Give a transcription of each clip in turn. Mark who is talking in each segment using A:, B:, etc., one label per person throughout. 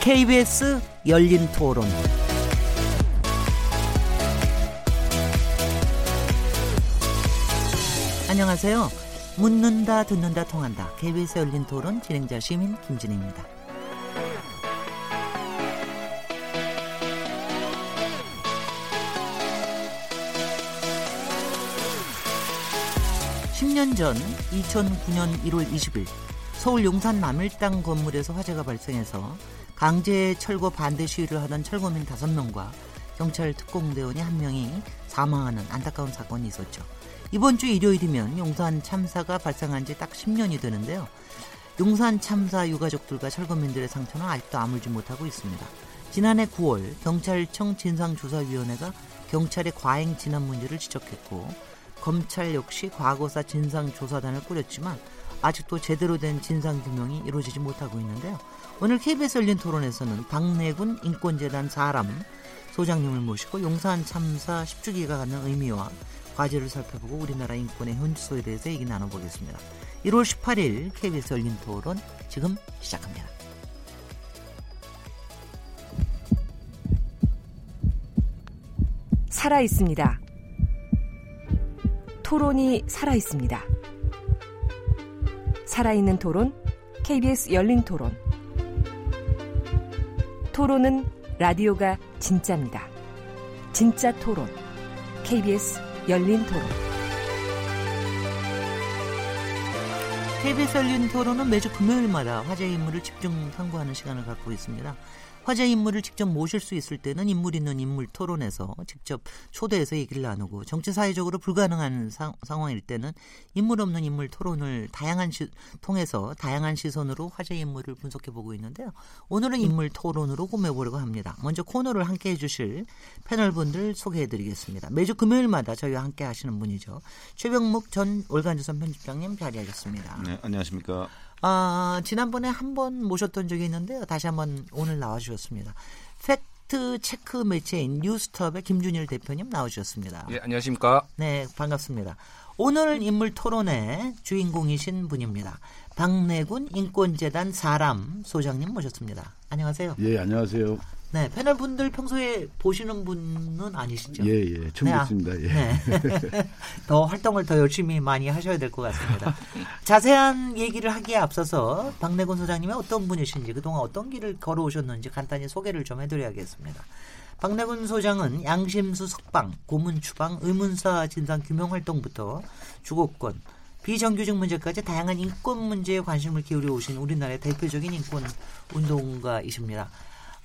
A: KBS 열린 토론. 안녕하세요. 묻는다, 듣는다, 통한다. KBS 열린 토론 진행자 시민 김진혜입니다. (10년) 전 (2009년 1월 20일) 서울 용산 남일당 건물에서 화재가 발생해서 강제 철거 반대 시위를 하던 철거민 5명과 경찰 특공대원이 1명이 사망하는 안타까운 사건이 있었죠. 이번 주 일요일이면 용산 참사가 발생한 지 딱 10년이 되는데요. 용산 참사 유가족들과 철거민들의 상처는 아직도 아물지 못하고 있습니다. 지난해 9월 경찰청 진상조사위원회가 경찰의 과잉 진압 문제를 지적했고 검찰 역시 과거사 진상조사단을 꾸렸지만 아직도 제대로 된 진상규명이 이루어지지 못하고 있는데요. 오늘 KBS 열린 토론에서는 박내군 인권재단 사람 소장님을 모시고 용산 참사 10주기가 갖는 의미와 과제를 살펴보고 우리나라 인권의 현주소에 대해서 얘기 나눠보겠습니다. 1월 18일 KBS 열린 토론 지금 시작합니다.
B: 살아 있습니다. 토론이 살아 있습니다. 살아있는 토론, KBS 열린 토론. 토론은 라디오가 진짜입니다. 진짜 토론, KBS 열린 토론.
A: KBS 열린 토론은 매주 금요일마다 화제 인물을 집중 탐구하는 시간을 갖고 있습니다. 화제 인물을 직접 모실 수 있을 때는 인물 있는 인물 토론에서 직접 초대해서 얘기를 나누고 정치 사회적으로 불가능한 사, 상황일 때는 인물 없는 인물 토론을 다양한 시, 통해서 다양한 시선으로 화제 인물을 분석해 보고 있는데요. 오늘은 인물 토론으로 꾸며 보려고 합니다. 먼저 코너를 함께 해 주실 패널 분들 소개해 드리겠습니다. 매주 금요일마다 저희와 함께 하시는 분이죠. 최병목 전 월간조선 편집장님 자리하셨습니다.
C: 네, 안녕하십니까.
A: 아, 지난번에 한 번 모셨던 적이 있는데요. 다시 한번 오늘 나와주셨습니다. 팩트 체크 매체인 뉴스톱의 김준일 대표님 나와주셨습니다.
D: 예, 안녕하십니까.
A: 네, 반갑습니다. 오늘 인물 토론의 주인공이신 분입니다. 박래군 인권재단 사람 소장님 모셨습니다. 안녕하세요.
E: 예, 안녕하세요.
A: 네, 패널 분들 평소에 보시는 분은 아니시죠?
E: 예, 예. 처음
A: 네, 아,
E: 뵙습니다. 예.
A: 네. 더 활동을 더 열심히 많이 하셔야 될 것 같습니다. 자세한 얘기를 하기에 앞서서 박내곤 소장님이 어떤 분이신지 그동안 어떤 길을 걸어오셨는지 간단히 소개를 좀 해드려야겠습니다. 박내곤 소장은 양심수 석방, 고문추방, 의문사 진상 규명 활동부터 주거권, 비정규직 문제까지 다양한 인권 문제에 관심을 기울여 오신 우리나라의 대표적인 인권 운동가이십니다.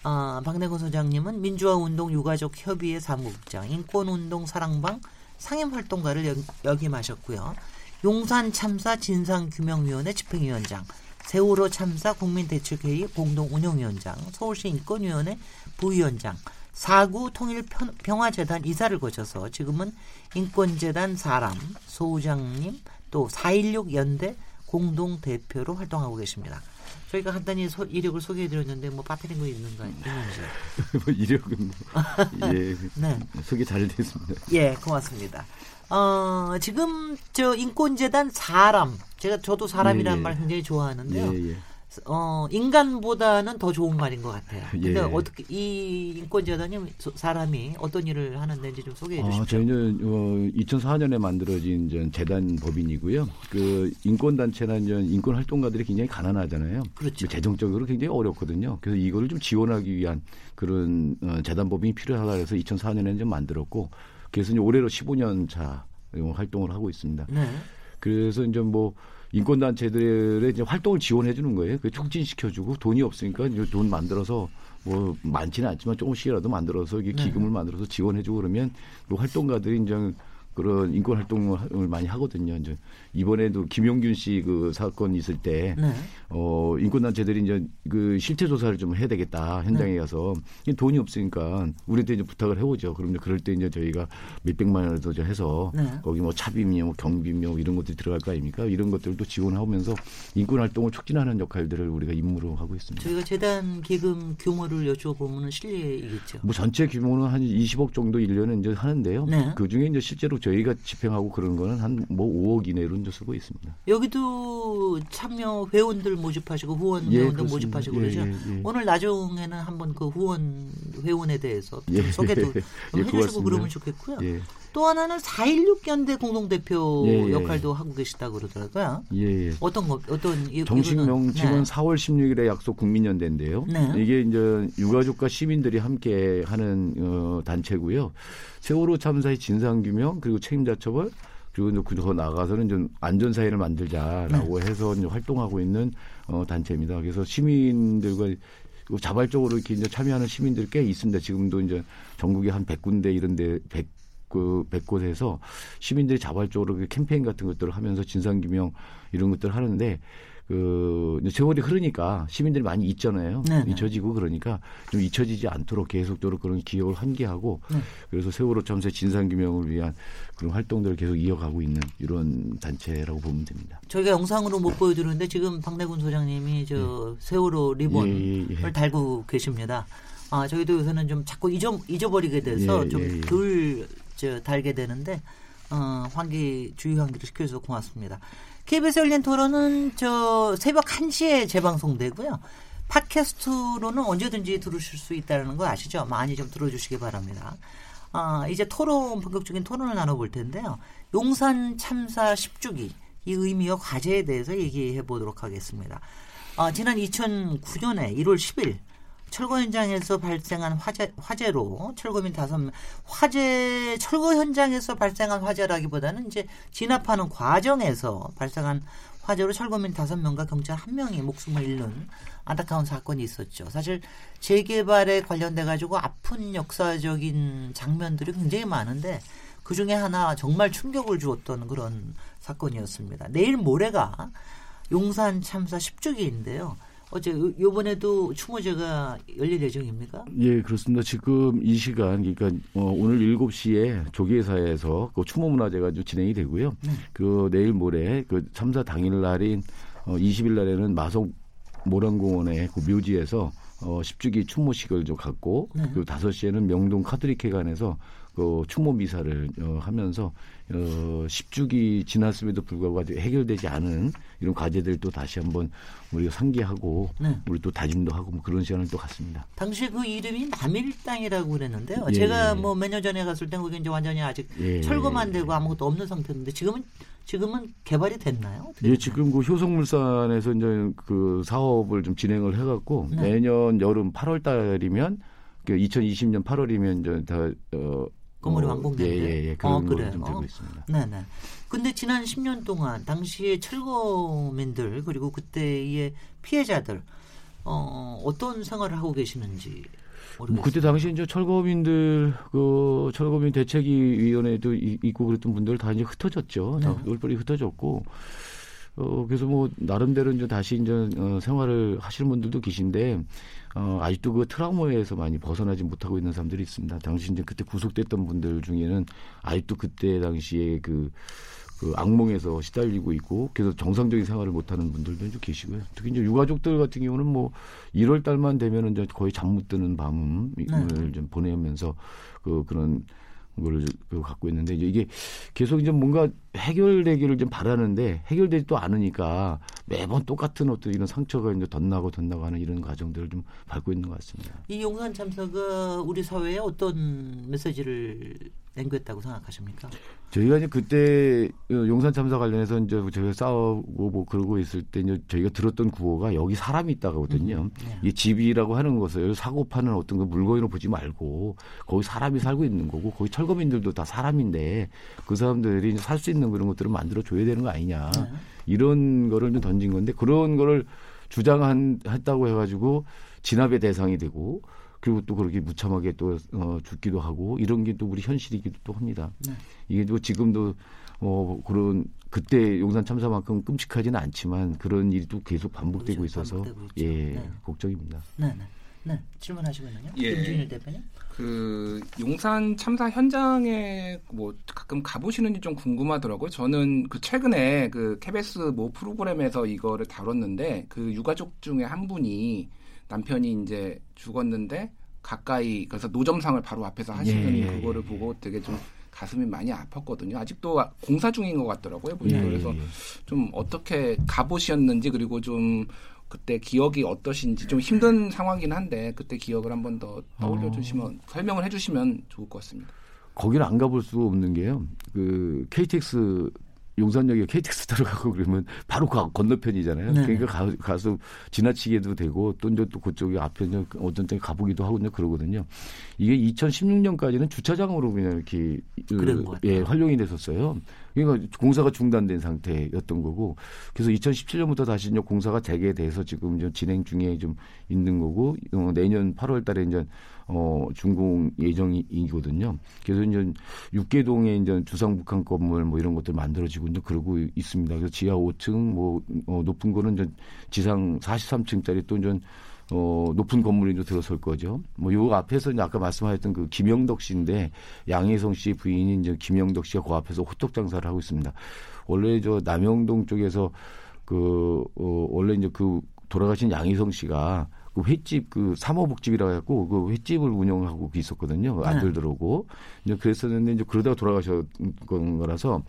A: 아, 박내곤 소장님은 민주화운동 유가족 협의회 사무국장, 인권운동 사랑방 상임활동가를 역임하셨고요. 용산 참사 진상규명위원회 집행위원장, 세월호 참사 국민대책회의 공동운영위원장, 서울시 인권위원회 부위원장, 사구 통일평화재단 이사를 거쳐서 지금은 인권재단 사람, 소장님, 또 4.16 연대 공동대표로 활동하고 계십니다. 저희가 간단히 소, 이력을 소개해드렸는데 뭐 빠뜨린 거 있는가 있는지.
E: 뭐 이력은 뭐, 예,
A: 네.
E: 소개 잘 됐습니다.
A: 예, 고맙습니다. 어, 지금 저 인권재단 사람 제가 저도 사람이라는
E: 예, 예.
A: 말 굉장히 좋아하는데요.
E: 예, 예.
A: 어, 인간보다는 더 좋은 말인 것 같아요. 근데
E: 예.
A: 어떻게 이 인권재단이 소- 사람이 어떤 일을 하는지 좀 소개해
E: 아,
A: 주십시오.
E: 저희는 어, 2004년에 만들어진 전 재단 법인이고요. 그 인권 단체나 전 인권 활동가들이 굉장히 가난하잖아요.
A: 그렇죠.
E: 재정적으로 굉장히 어렵거든요. 그래서 이거를 좀 지원하기 위한 그런 어, 재단 법인이 필요하다 해서 2004년에 좀 만들었고 그래서 이제 올해로 15년 차 어, 활동을 하고 있습니다.
A: 네.
E: 그래서 이제 뭐 인권 단체들의 이제 활동을 지원해 주는 거예요. 그 촉진시켜 주고 돈이 없으니까 이제 돈 만들어서 뭐 많지는 않지만 조금씩이라도 만들어서 이게
A: 네.
E: 기금을 만들어서 지원해 주고 그러면 그 활동가들이 이제 그런 인권 활동을 많이 하거든요. 이제 이번에도 김용균 씨 그 사건 있을 때
A: 네.
E: 어, 인권단체들이 이제 그 실태 조사를 좀 해야 되겠다. 현장에
A: 네.
E: 가서. 돈이 없으니까 우리한테 이제 부탁을 해오죠. 그러면 그럴 때 이제 저희가 몇백만 원을 더 해서
A: 네.
E: 거기 뭐 차비며 뭐 경비며 이런 것들이 들어갈 거 아닙니까? 이런 것들도 지원하면서 인권 활동을 촉진하는 역할들을 우리가 임무로 하고 있습니다.
A: 저희가 재단 기금 규모를 여쭤보면 실례이겠죠.
E: 뭐 전체 규모는 한 20억 정도 1년에 이제 하는데요.
A: 네.
E: 그 중에 이제 실제로 저희가 집행하고 그런 거는 한 뭐 5억 이내로 이제 쓰고 있습니다.
A: 여기도 참여 회원들 모집하시고 후원
E: 예,
A: 회원들
E: 그렇습니다.
A: 모집하시고
E: 예,
A: 그러죠.
E: 예, 예.
A: 오늘 나중에는 한번 그 후원 회원에 대해서 좀
E: 예.
A: 소개도 좀
E: 예,
A: 해주시고
E: 고맙습니다.
A: 그러면 좋겠고요.
E: 예,
A: 또 하나는 4.16 연대 공동대표
E: 예, 예.
A: 역할도 하고 계시다고 그러더라고요.
E: 예, 예.
A: 어떤 거 어떤 이-
E: 정식 명칭은
A: 네.
E: 4월 16일에 약속 국민연대인데요.
A: 네.
E: 이게 이제 유가족과 시민들이 함께 하는 어, 단체고요. 세월호 참사의 진상 규명 그리고 책임자 처벌 그리고 이제 더 나가서는 좀 안전 사회를 만들자라고
A: 네.
E: 해서 이제 활동하고 있는 어, 단체입니다. 그래서 시민들과 자발적으로 이렇게 이제 참여하는 시민들 꽤 있습니다. 지금도 이제 전국에 한 100군데 이런 데 100 그 100곳에서 시민들이 자발적으로 그 캠페인 같은 것들을 하면서 진상규명 이런 것들을 하는데 그 세월이 흐르니까 시민들이 많이 잊잖아요.
A: 네네.
E: 잊혀지고 그러니까 좀 잊혀지지 않도록 계속적으로 그런 기억을 환기하고
A: 네.
E: 그래서 세월호 참사 진상 규명을 위한 그런 활동들을 계속 이어가고 있는 이런 단체라고 보면 됩니다.
A: 저희가 영상으로 못 보여드리는데 지금 박내군 소장님이 저 세월호 리본을
E: 예, 예, 예.
A: 달고 계십니다. 아 저희도 요새는 좀 자꾸 잊어, 잊어버리게 돼서
E: 예,
A: 좀
E: 예, 예.
A: 덜 저, 달게 되는데 어, 환기 주의 환기를 시켜줘서 고맙습니다. KBS 열린 토론은 저 새벽 1시에 재방송되고요. 팟캐스트로는 언제든지 들으실 수 있다는 거 아시죠? 많이 좀 들어주시기 바랍니다. 아, 이제 토론, 본격적인 토론을 나눠볼 텐데요. 용산 참사 10주기, 이 의미와 과제에 대해서 얘기해 보도록 하겠습니다. 아, 지난 2009년에 1월 10일, 철거 현장에서 발생한 화재, 화재로 철거민 다섯 명, 화재, 철거 현장에서 발생한 화재라기보다는 이제 진압하는 과정에서 발생한 화재로 철거민 다섯 명과 경찰 한 명이 목숨을 잃는 안타까운 사건이 있었죠. 사실 재개발에 관련돼 가지고 아픈 역사적인 장면들이 굉장히 많은데 그 중에 하나 정말 충격을 주었던 그런 사건이었습니다. 내일 모레가 용산 참사 10주기인데요. 어제 요- 요번에도 추모제가 열릴 예정입니까?
E: 예, 그렇습니다. 지금 이 시간, 그러니까 어, 오늘 7시에 조계사에서 그 추모 문화제가 좀 진행이 되고요. 그 내일 모레 그 참사 당일 날인 어, 20일 날에는 마속 모란공원의 그 묘지에서 어, 10주기 추모식을 좀 갖고
A: 네.
E: 그 5시에는 명동 카톨릭회관에서 그 추모 미사를 어, 하면서 어, 10주기 지났음에도 불구하고 아직 해결되지 않은 이런 과제들 또 다시 한번 우리가 상기하고
A: 네.
E: 우리 또 다짐도 하고 뭐 그런 시간을 또 갖습니다.
A: 당시 그 이름이 남일당이라고 그랬는데요.
E: 예,
A: 제가
E: 예.
A: 뭐몇 년 전에 갔을 때 그게 이제 완전히 아직
E: 예,
A: 철거만
E: 예,
A: 되고 아무것도 없는 상태인데 지금은 지금은 개발이 됐나요?
E: 예? 지금 그 효성물산에서 이제 그 사업을 좀 진행을 해갖고
A: 네.
E: 내년 여름 8월 달이면 그 2020년 8월이면 이제 다 어,
A: 건물이
E: 어,
A: 완공된대요?
E: 예, 예, 예.
A: 어,
E: 그런
A: 그래요?
E: 거를 좀 되고
A: 어.
E: 있습니다.
A: 네 네. 근데 지난 10년 동안 당시에 철거민들 그리고 그때의 피해자들 어, 어떤 생활을 하고 계시는지
E: 뭐
A: 모르겠어요.
E: 그때 당시 이제 철거민들 그 철거민 대책위 위원회도 이- 있고 그랬던 분들 다 이제 흩어졌죠. 다
A: 네.
E: 똘똘이 흩어졌고 어 그래서 뭐 나름대로 이제 다시 이제 어, 생활을 하시는 분들도 계신데 어 아직도 그 트라우마에서 많이 벗어나지 못하고 있는 사람들이 있습니다. 당시 이제 그때 구속됐던 분들 중에는 아직도 그때 당시에 그 그 악몽에서 시달리고 있고 그래서 정상적인 생활을 못하는 분들도 좀 계시고요. 특히 이제 유가족들 같은 경우는 뭐 1월 달만 되면은 이제 거의 잠 못 드는 밤을
A: 네.
E: 좀 보내면서 그 그런 거를 그 갖고 있는데 이게 계속 이제 뭔가 해결되기를 좀 바라는데 해결되지도 않으니까 매번 똑같은 어떤 이런 상처가 이제 덧나고 덧나고 하는 이런 과정들을 좀 밟고 있는 것 같습니다.
A: 이 용산 참사가 우리 사회에 어떤 메시지를 남겼다고 생각하십니까?
E: 저희가 이제 그때 어, 용산 참사 관련해서 이제 저희가 싸우고 뭐 그러고 있을 때 이제 저희가 들었던 구호가 여기 사람이 있다거든요.
A: 네.
E: 이 집이라고 하는 것을 사고 파는 어떤 그 물건으로 보지 말고 거기 사람이 살고 있는 거고 거기 철거민들도 다 사람인데 그 사람들이 살 수 있는 그런 것들을 만들어 줘야 되는 거 아니냐
A: 네.
E: 이런 거를 좀 던진 건데 그런 거를 주장했다고 해가지고 진압의 대상이 되고 그리고 또 그렇게 무참하게 또 어, 죽기도 하고 이런 게 또 우리 현실이기도 또 합니다.
A: 네.
E: 이게 또 지금도 어 그런 그때 용산 참사만큼 끔찍하지는 않지만 그런 일이 또 계속 반복되고
A: 그렇죠.
E: 있어서
A: 반복되고.
E: 예
A: 네.
E: 걱정입니다.
A: 네, 네. 네, 질문하시면요.
C: 예.
A: 김준일 대표님.
C: 그 용산 참사 현장에 뭐 가끔 가보시는지 좀 궁금하더라고요. 저는 그 최근에 그 KBS 모 프로그램에서 이거를 다뤘는데 그 유가족 중에 한 분이 남편이 이제 죽었는데 가까이 그래서 노점상을 바로 앞에서 하시는
E: 예, 예,
C: 그거를 보고 되게 좀 가슴이 많이 아팠거든요. 아직도 공사 중인 것 같더라고요. 보니까
E: 예,
C: 그래서
E: 예.
C: 좀 어떻게 가보셨는지 그리고 좀 그때 기억이 어떠신지 좀 힘든 상황이긴 한데 그때 기억을 한 번 더 떠올려 주시면 설명을 해주시면 좋을 것 같습니다.
E: 거기를 안 가볼 수가 없는 게요. 그 KTX 용산역에 KTX 들어가고 그러면 바로 가- 건너편이잖아요.
A: 네.
E: 그러니까 가, 가서 지나치게도 되고 또 이제 또 그쪽에 앞에 이제 어떤 때 가보기도 하고 이제 그러거든요. 이게 2016년까지는 주차장으로 그냥 이렇게 그. 예, 활용이 됐었어요. 그러니까 공사가 중단된 상태였던 거고 그래서 2017년부터 다시 이제 공사가 재개돼서 지금 이제 진행 중에 좀 있는 거고 어, 내년 8월 달에 이제 어, 준공 예정이거든요. 그래서 이제 육계동에 이제 주상북한 건물 뭐 이런 것들 만들어지고 이제 그러고 있습니다. 그래서 지하 5층 뭐 어, 높은 거는 이제 지상 43층짜리 또 이제 어, 높은 건물이 이제 들어설 거죠. 뭐, 요 앞에서 이제 아까 말씀하셨던 그 김영덕 씨인데, 양혜성 씨 부인인 이제 김영덕 씨가 그 앞에서 호떡 장사를 하고 있습니다. 원래 저 남영동 쪽에서 그, 어, 원래 이제 그 돌아가신 양희성 씨가 그 횟집 그 사모복집이라 해갖고 그 횟집을 운영하고 있었거든요. 그 아들 들어오고 이제 그랬었는데 이제 그러다가 돌아가셨던 거라서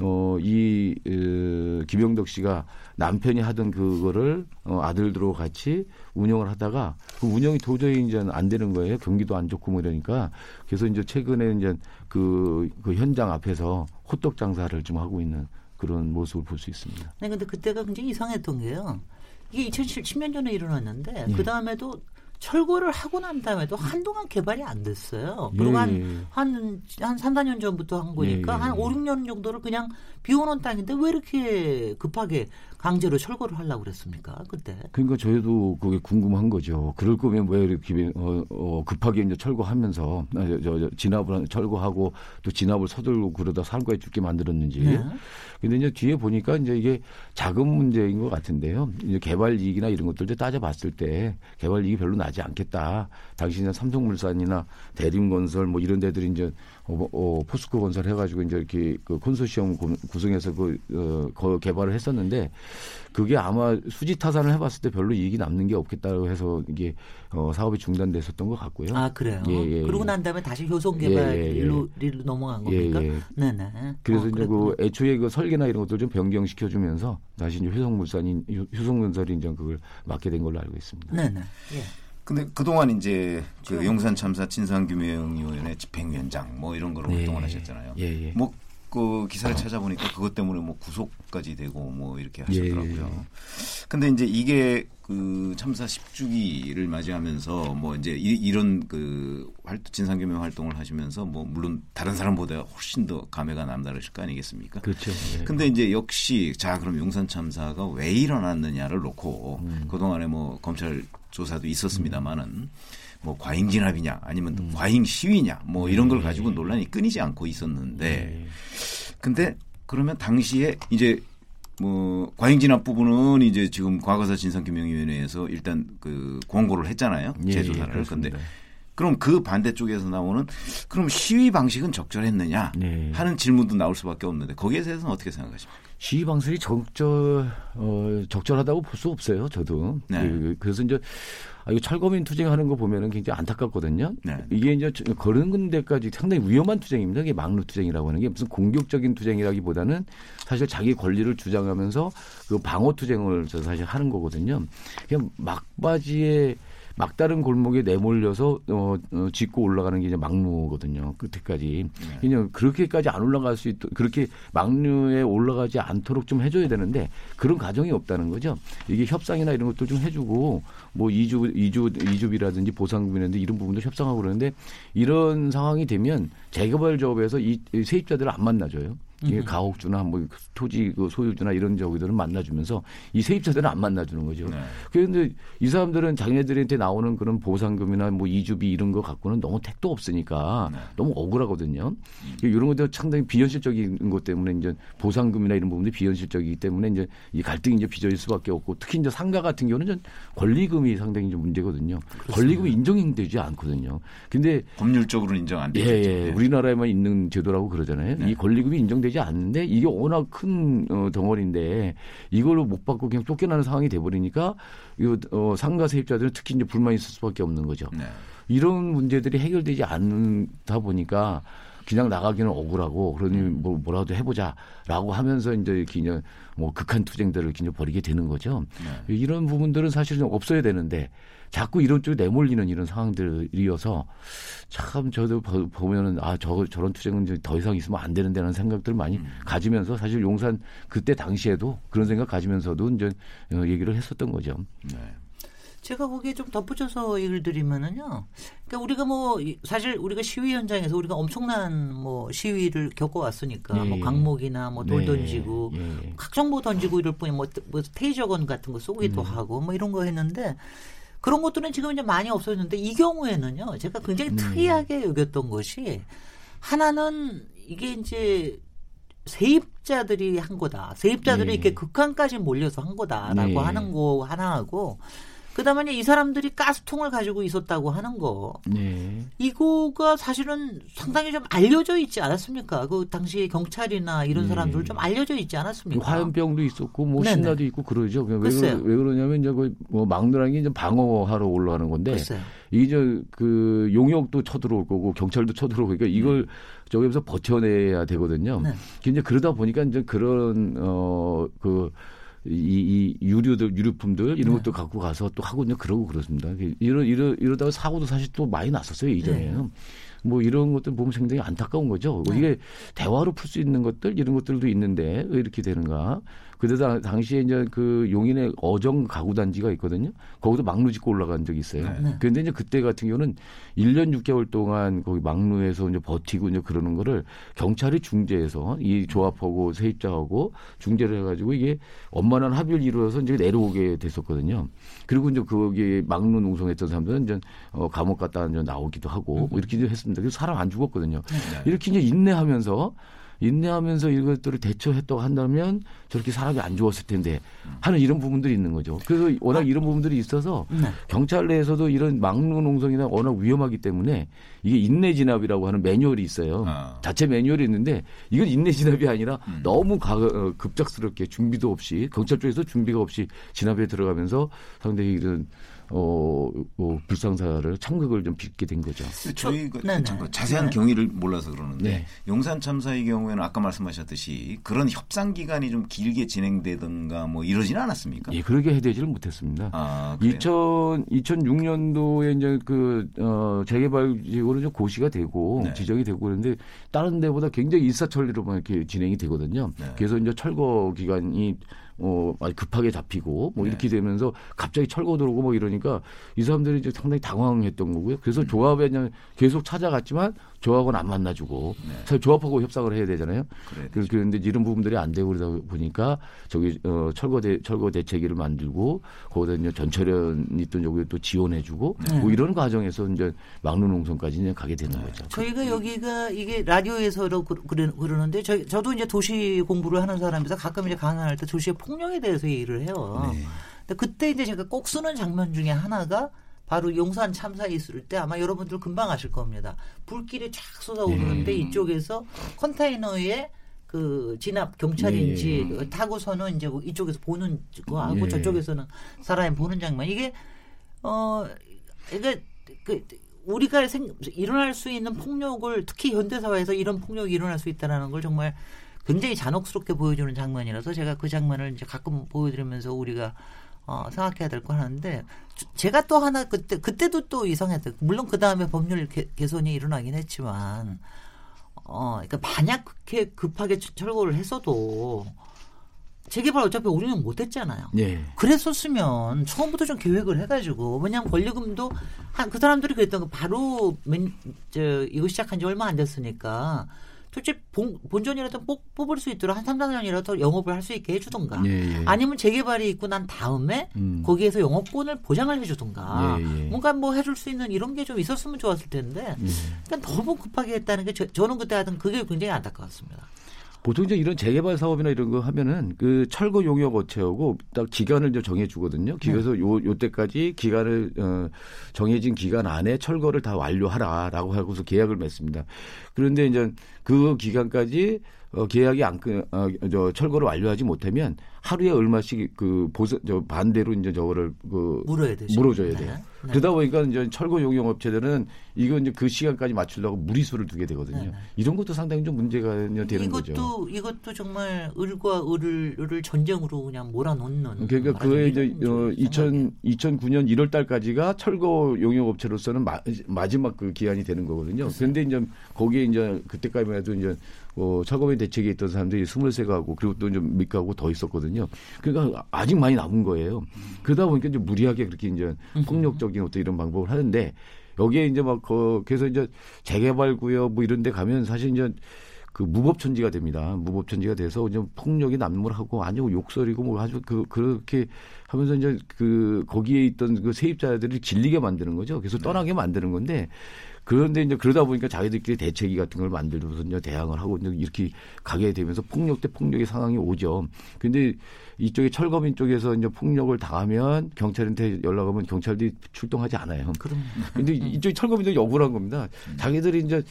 E: 어이 어, 김영덕 씨가 남편이 하던 그거를 어, 아들들하고 같이 운영을 하다가 그 운영이 도저히 이제 안 되는 거예요. 경기도 안 좋고 뭐 이러니까 그래서 이제 최근에 이제 그, 그 현장 앞에서 호떡 장사를 좀 하고 있는 그런 모습을 볼 수 있습니다.
A: 네, 근데 그때가 굉장히 이상했던 게요. 이게 2010년 전에 일어났는데
E: 예.
A: 그 다음에도 철거를 하고 난 다음에도 한동안 개발이 안 됐어요.
E: 예,
A: 그리고 한,
E: 예.
A: 한, 한 3, 4년 전부터 한 거니까
E: 예, 예,
A: 한
E: 예.
A: 5, 6년 정도를 그냥 비워놓은 땅인데 왜 이렇게 급하게 강제로 철거를 하려고 그랬습니까? 그때.
E: 그러니까 저희도 그게 궁금한 거죠. 그럴 거면 왜 이렇게 어, 어, 급하게 이제 철거하면서 아, 저, 저, 저 진압을 한- 철거하고 또 진압을 서둘고 그러다 살과에 죽게 만들었는지.
A: 네.
E: 근데 이제 뒤에 보니까 이제 이게 자금 문제인 것 같은데요. 이제 개발 이익이나 이런 것들도 따져봤을 때 개발 이익이 별로 나지 않겠다. 당시 이제 삼성물산이나 대림건설 뭐 이런 데들이 이제 어, 어, 포스코 건설 해가지고 이제 이렇게 그 콘소시엄 구- 구성해서 그 어, 거 개발을 했었는데 그게 아마 수지 타산을 해봤을 때 별로 이익이 남는 게 없겠다고 해서 이게 어, 사업이 중단됐었던 것 같고요.
A: 아, 그래요?
E: 예, 예,
A: 그러고
E: 예.
A: 난 다음에 다시 효성
E: 예,
A: 개발로
E: 예,
A: 로 넘어간
E: 예,
A: 겁니까?
E: 예.
A: 네네.
E: 그래서
A: 어,
E: 이제.
A: 그
E: 애초에 그 설계나 이런 것들 좀 변경시켜 주면서 다시 이제 효성물산이 효성건설이 이제 그걸 맡게 된 걸로 알고 있습니다.
A: 네네. 예.
D: 근데 그동안 이제 그 용산 참사 진상규명위원회 집행위원장 뭐 이런 거로
E: 예,
D: 활동을 하셨잖아요.
E: 예, 예.
D: 뭐 그 기사를 찾아보니까 그것 때문에 뭐 구속까지 되고 뭐 이렇게 하셨더라고요.
E: 예.
D: 근데 이제 이게 그 참사 10주기를 맞이하면서 뭐 이제 이, 런그 활동 진상규명 활동을 하시면서 뭐 물론 다른 사람보다 훨씬 더 감회가 남다르실 거 아니겠습니까?
E: 그렇죠. 예.
D: 근데 이제 역시 자 그럼 용산 참사가 왜 일어났느냐를 놓고
E: 음.
D: 그 동안에 뭐 검찰 조사도 있었습니다만은 뭐 과잉 진압이냐 아니면
E: 음.
D: 과잉 시위냐 뭐 이런 걸
E: 네.
D: 가지고 논란이 끊이지 않고 있었는데
E: 예.
D: 근데 그러면 당시에 이제 뭐 과잉 진압 부분은 이제 지금 과거사 진상규명위원회에서 일단 그 권고를 했잖아요
E: 예,
D: 재조사를
E: 예,
D: 근데
E: 그렇습니다.
D: 그럼 그 반대쪽에서 나오는 그럼 시위 방식은 적절했느냐
E: 네.
D: 하는 질문도 나올 수밖에 없는데 거기에 대해서는 어떻게 생각하십니까?
E: 시위 방식이 적절 어, 적절하다고 볼 수 없어요. 저도.
D: 네.
E: 그, 그래서 이제 아, 이거 철거민 투쟁하는 거 보면은 굉장히 안타깝거든요.
D: 네.
E: 이게 이제 저- 그런 데까지 상당히 위험한 투쟁입니다. 이게 막루 투쟁이라고 하는 게 무슨 공격적인 투쟁이라기보다는 사실 자기 권리를 주장하면서 그 방어 투쟁을 저 사실 하는 거거든요. 그냥 막바지에 막다른 골목에 내몰려서 어, 어 짚고 올라가는 게 이제 막루거든요. 끝에까지. 그냥 그렇게까지 안 올라갈 수 있도 그렇게 막루에 올라가지 않도록 좀 해줘야 되는데 그런 과정이 없다는 거죠. 이게 협상이나 이런 것도 좀 해주고 뭐 이주 이주 이주비라든지 보상금이라든지 이런 부분도 협상하고 그러는데 이런 상황이 되면 재개발 조합에서 이, 이 세입자들을 안 만나줘요. 이게 가옥주나 뭐 토지 그 소유주나 이런 저기들은 만나주면서 이 세입자들은 안 만나주는 거죠.
D: 네.
E: 그런데 이 사람들은 자기네들한테 나오는 그런 보상금이나 뭐 이주비 이런 거 갖고는 너무 택도 없으니까
D: 네.
E: 너무 억울하거든요. 이런 것들 상당히 비현실적인 것 때문에 이제 보상금이나 이런 부분들이 비현실적이기 때문에 이제 이 갈등이 이제 빚어질 수밖에 없고 특히 이제 상가 같은 경우는 전 권리금이 상당히 좀 문제거든요. 권리금이 인정되지 않거든요. 근데
D: 법률적으로는 인정 안
E: 예,
D: 되죠.
E: 예. 우리나라에만 있는 제도라고 그러잖아요.
D: 네.
E: 이 권리금이 인정되지 않는데 이게 워낙 큰 어, 덩어리인데 이걸로 못 받고 그냥 쫓겨나는 상황이 돼버리니까 이 어, 상가 세입자들은 특히 이제 불만이 있을 수밖에 없는 거죠.
D: 네.
E: 이런 문제들이 해결되지 않다 보니까 그냥 나가기는 억울하고 그러니 뭐 뭐라도 해보자라고 하면서 이제 그냥 뭐 극한 투쟁들을 그냥 벌이게 되는 거죠.
D: 네.
E: 이런 부분들은 사실은 없어야 되는데 자꾸 이런 쪽에 내몰리는 이런 상황들이어서 참 저도 보- 보면은 아 저 저런 투쟁은 더 이상 있으면 안 되는데라는 생각들을 많이
D: 음.
E: 가지면서 사실 용산 그때 당시에도 그런 생각 가지면서도 이제 어, 얘기를 했었던 거죠.
D: 네.
A: 제가 거기에 좀 덧붙여서 얘기를 드리면은요. 그러니까 우리가 뭐 이- 사실 우리가 시위 현장에서 우리가 엄청난 뭐 시위를 겪어왔으니까
E: 예,
A: 뭐
E: 예.
A: 강목이나 뭐돌
E: 네,
A: 던지고
E: 예.
A: 각종 뭐 던지고 이럴 뿐이 뭐, 뭐 테이저건 같은 거 쏘기도 하고 뭐 이런 거 했는데 그런 것들은 지금 이제 많이 없어졌는데 이 경우에는요. 제가 굉장히 특이하게 여겼던 것이 하나는 이게 이제 세입자들이 한 거다. 세입자들이
E: 네.
A: 이렇게 극한까지 몰려서 한 거다라고
E: 네.
A: 하는 거 하나하고 그다음에 이 사람들이 가스통을 가지고 있었다고 하는 거
E: 네.
A: 이거가 사실은 상당히 좀 알려져 있지 않았습니까? 그 당시 경찰이나 이런
E: 네.
A: 사람들 좀 알려져 있지 않았습니까?
E: 화염병도 있었고 뭐
A: 네네.
E: 신나도 있고 그러죠. 왜. 그러, 왜 그러냐면 이제 그뭐 막노랑이 이제 방어하러 올라가는 건데
A: 글쎄요.
E: 이제 그 용역도 쳐들어올 거고 경찰도 쳐들어오고 그러니까 이걸 저기서 버텨내야 되거든요.
A: 네.
E: 이제 그러다 보니까 이제 그런 어그 이, 이 유류들 유류품들 이런
A: 네.
E: 것도 갖고 가서 또 하고 이제 그러고 그렇습니다. 이러 이러 이러다가 사고도 사실 또 많이 났었어요 이전에는.
A: 네.
E: 뭐 이런 것들 보면 굉장히 안타까운 거죠.
A: 네.
E: 이게 대화로 풀 수 있는 것들 이런 것들도 있는데 왜 이렇게 되는가? 그러다 당시에 이제 그 용인의 어정 가구 단지가 있거든요. 거기도 막루 짓고 올라간 적이 있어요.
D: 네.
A: 네.
E: 그런데 이제 그때 같은 경우는 1년 6개월 동안 거기 막루에서 이제 버티고 이제 그러는 거를 경찰이 중재해서 이 조합하고 세입자하고 중재를 해가지고 이게 원만한 합의를 이루어서 이제 내려오게 됐었거든요. 그리고 이제 거기 막루 농성했던 사람들은 이제 어, 감옥 갔다 이제 나오기도 하고 뭐 이렇게 이제 했습니다. 그래서 사람 안 죽었거든요.
D: 네.
E: 이렇게 이제 인내하면서 인내하면서 이것들을 대처했다고 한다면 저렇게 사람이 안 죽었을 텐데 하는 이런 부분들이 있는 거죠. 그래서 워낙 이런 부분들이 있어서
A: 네.
E: 경찰 내에서도 이런 막루 농성이나 워낙 위험하기 때문에 이게 인내 진압이라고 하는 매뉴얼이 있어요.
D: 아.
E: 자체 매뉴얼이 있는데 이건 인내 진압이 아니라
D: 음.
E: 너무 가, 어, 급작스럽게 준비도 없이 경찰 쪽에서 준비가 없이 진압에 들어가면서 상당히 이런 어, 어 불상사를 참극을 좀 빚게 된 거죠.
D: 저희가
A: 네네.
D: 잠깐 자세한
A: 네.
D: 경위를 몰라서 그러는데
E: 네.
D: 용산 참사의 경우에는 아까 말씀하셨듯이 그런 협상 기간이 좀 길게 진행되든가 뭐 이러지는 않았습니까?
E: 예, 그러게 해되지를 못했습니다.
D: 아, 그래요?
E: 2000, 2006년도에 이제 그, 어, 재개발 지역으로 좀 고시가 되고
D: 네.
E: 지정이 되고 그러는데 다른 데보다 굉장히 일사천리로만 이렇게 진행이 되거든요.
D: 네.
E: 그래서 이제 철거 기간이 어, 아주 급하게 잡히고 뭐
D: 네.
E: 이렇게 되면서 갑자기 철거 들어오고 뭐 이러니까 이 사람들이 이제 상당히 당황했던 거고요.
D: 음.
E: 그래서 조합에 그냥 계속 찾아갔지만 조합은 안 만나주고
D: 네.
E: 사실 조합하고 협상을 해야 되잖아요.
D: 그래야
E: 그- 그런데 이런 부분들이 안 되고 그러다 보니까 저기 어 철거 대 철거 대책위를 만들고 거기다 이제 전철연 있던 여기 또 지원해주고
A: 네.
E: 뭐 이런 과정에서 이제 막루 농성까지 이제 가게 되는
D: 네.
E: 거죠.
A: 저희가 여기가 이게 라디오에서도 그- 그러, 그러는데 저, 저도 이제 도시 공부를 하는 사람이서 가끔 이제 강연할 때 도시의 폭력에 대해서 얘기를 해요.
D: 네.
A: 근데 그때 이제 제가 꼭 쓰는 장면 중에 하나가 바로 용산 참사 있을 때 아마 여러분들 금방 아실 겁니다. 불길이 쫙 쏟아오르는데
D: 네.
A: 이쪽에서 컨테이너에 그 진압 경찰인지
E: 네.
A: 타고서는 이제 이쪽에서 보는 거하고
E: 네.
A: 저쪽에서는 사람이 보는 장면 이게 어 이게 그 우리가 생, 일어날 수 있는 폭력을 특히 현대 사회에서 이런 폭력이 일어날 수 있다라는 걸 정말 굉장히 잔혹스럽게 보여주는 장면이라서 제가 그 장면을 이제 가끔 보여드리면서 우리가 어, 생각해야 될거 하는데 주- 제가 또 하나 그때 그때도 또 이상했어요. 물론 그 다음에 법률 개, 개선이 일어나긴 했지만 어 그러니까 만약 그렇게 급하게 철- 철거를 했어도 재개발 어차피 우리는 못했잖아요.
E: 네.
A: 그랬었으면 처음부터 좀 계획을 해가지고 왜냐하면 권리금도 한 그 사람들이 그랬던 거 바로 맨, 저 이거 시작한 지 얼마 안 됐으니까 도대체 본, 본전이라도 뽑, 뽑을 수 있도록 한 3, 4년이라도 영업을 할 수 있게 해주던가
E: 예, 예.
A: 아니면 재개발이 있고 난 다음에
E: 음.
A: 거기에서 영업권을 보장을 해주던가
E: 예, 예.
A: 뭔가 뭐 해줄 수 있는 이런 게 좀 있었으면 좋았을 텐데
E: 예.
A: 그러니까 너무 급하게 했다는 게 저, 저는 그때 하던 그게 굉장히 안타까웠습니다.
E: 보통 이제 이런 재개발 사업이나 이런 거 하면은 그 철거 용역 업체하고 딱 기간을 이제 정해 주거든요. 그래서 요 요 때까지 기간을 어 정해진 기간 안에 철거를 다 완료하라라고 하고서 계약을 맺습니다. 그런데 이제 그 기간까지 어, 계약이 안, 끄, 어, 저, 철거를 완료하지 못하면 하루에 얼마씩 그 보수, 저, 반대로 이제 저거를 그.
A: 물어야 되죠.
E: 물어줘야 돼요.
A: 네. 네.
E: 그러다 보니까 이제 철거 용역 업체들은 이거 이제 그 시간까지 맞추려고 무리수를 두게 되거든요.
A: 네, 네.
E: 이런 것도 상당히 좀 문제가 되는
A: 이것도
E: 거죠.
A: 이것도 정말 을과 을을 전쟁으로 그냥 몰아놓는
E: 그러니까 그에 이제 어,
A: 문제
E: 2000, 2009년 1월 달까지가 철거 용역 업체로서는 마, 마지막 그 기한이 되는 거거든요. 그런데 이제 거기에 이제 그때까지만 해도 이제 어, 철거비 대책에 있던 사람들이 23가구 그리고 또좀몇 가구 더 있었거든요. 그러니까 아직 많이 남은 거예요. 그러다 보니까 이제 무리하게 그렇게 이제 폭력적 인 어떤 이런 방법을 하는데 여기에 이제 막 그, 그래서 이제 재개발 구역 뭐 이런 데 가면 사실 이제 그 무법천지가 됩니다. 무법천지가 돼서 이제 폭력이 난무하고 아니고 욕설이고 뭐 아주 그 그렇게 하면서 이제 그 거기에 있던 그 세입자들을 질리게 만드는 거죠. 그래서 떠나게 만드는 건데 그런데 이제 그러다 보니까 자기들끼리 대책위 같은 걸 만들면서 이제 대항을 하고 이제 이렇게 가게 되면서 폭력 대 폭력의 상황이 오죠. 근데 이쪽에 철거민 쪽에서 이제 폭력을 당하면 경찰한테 연락하면 경찰들이 출동하지 않아요.
A: 그럼
E: 근데 이쪽에 철거민들이 억울한 겁니다. 자기들이 이제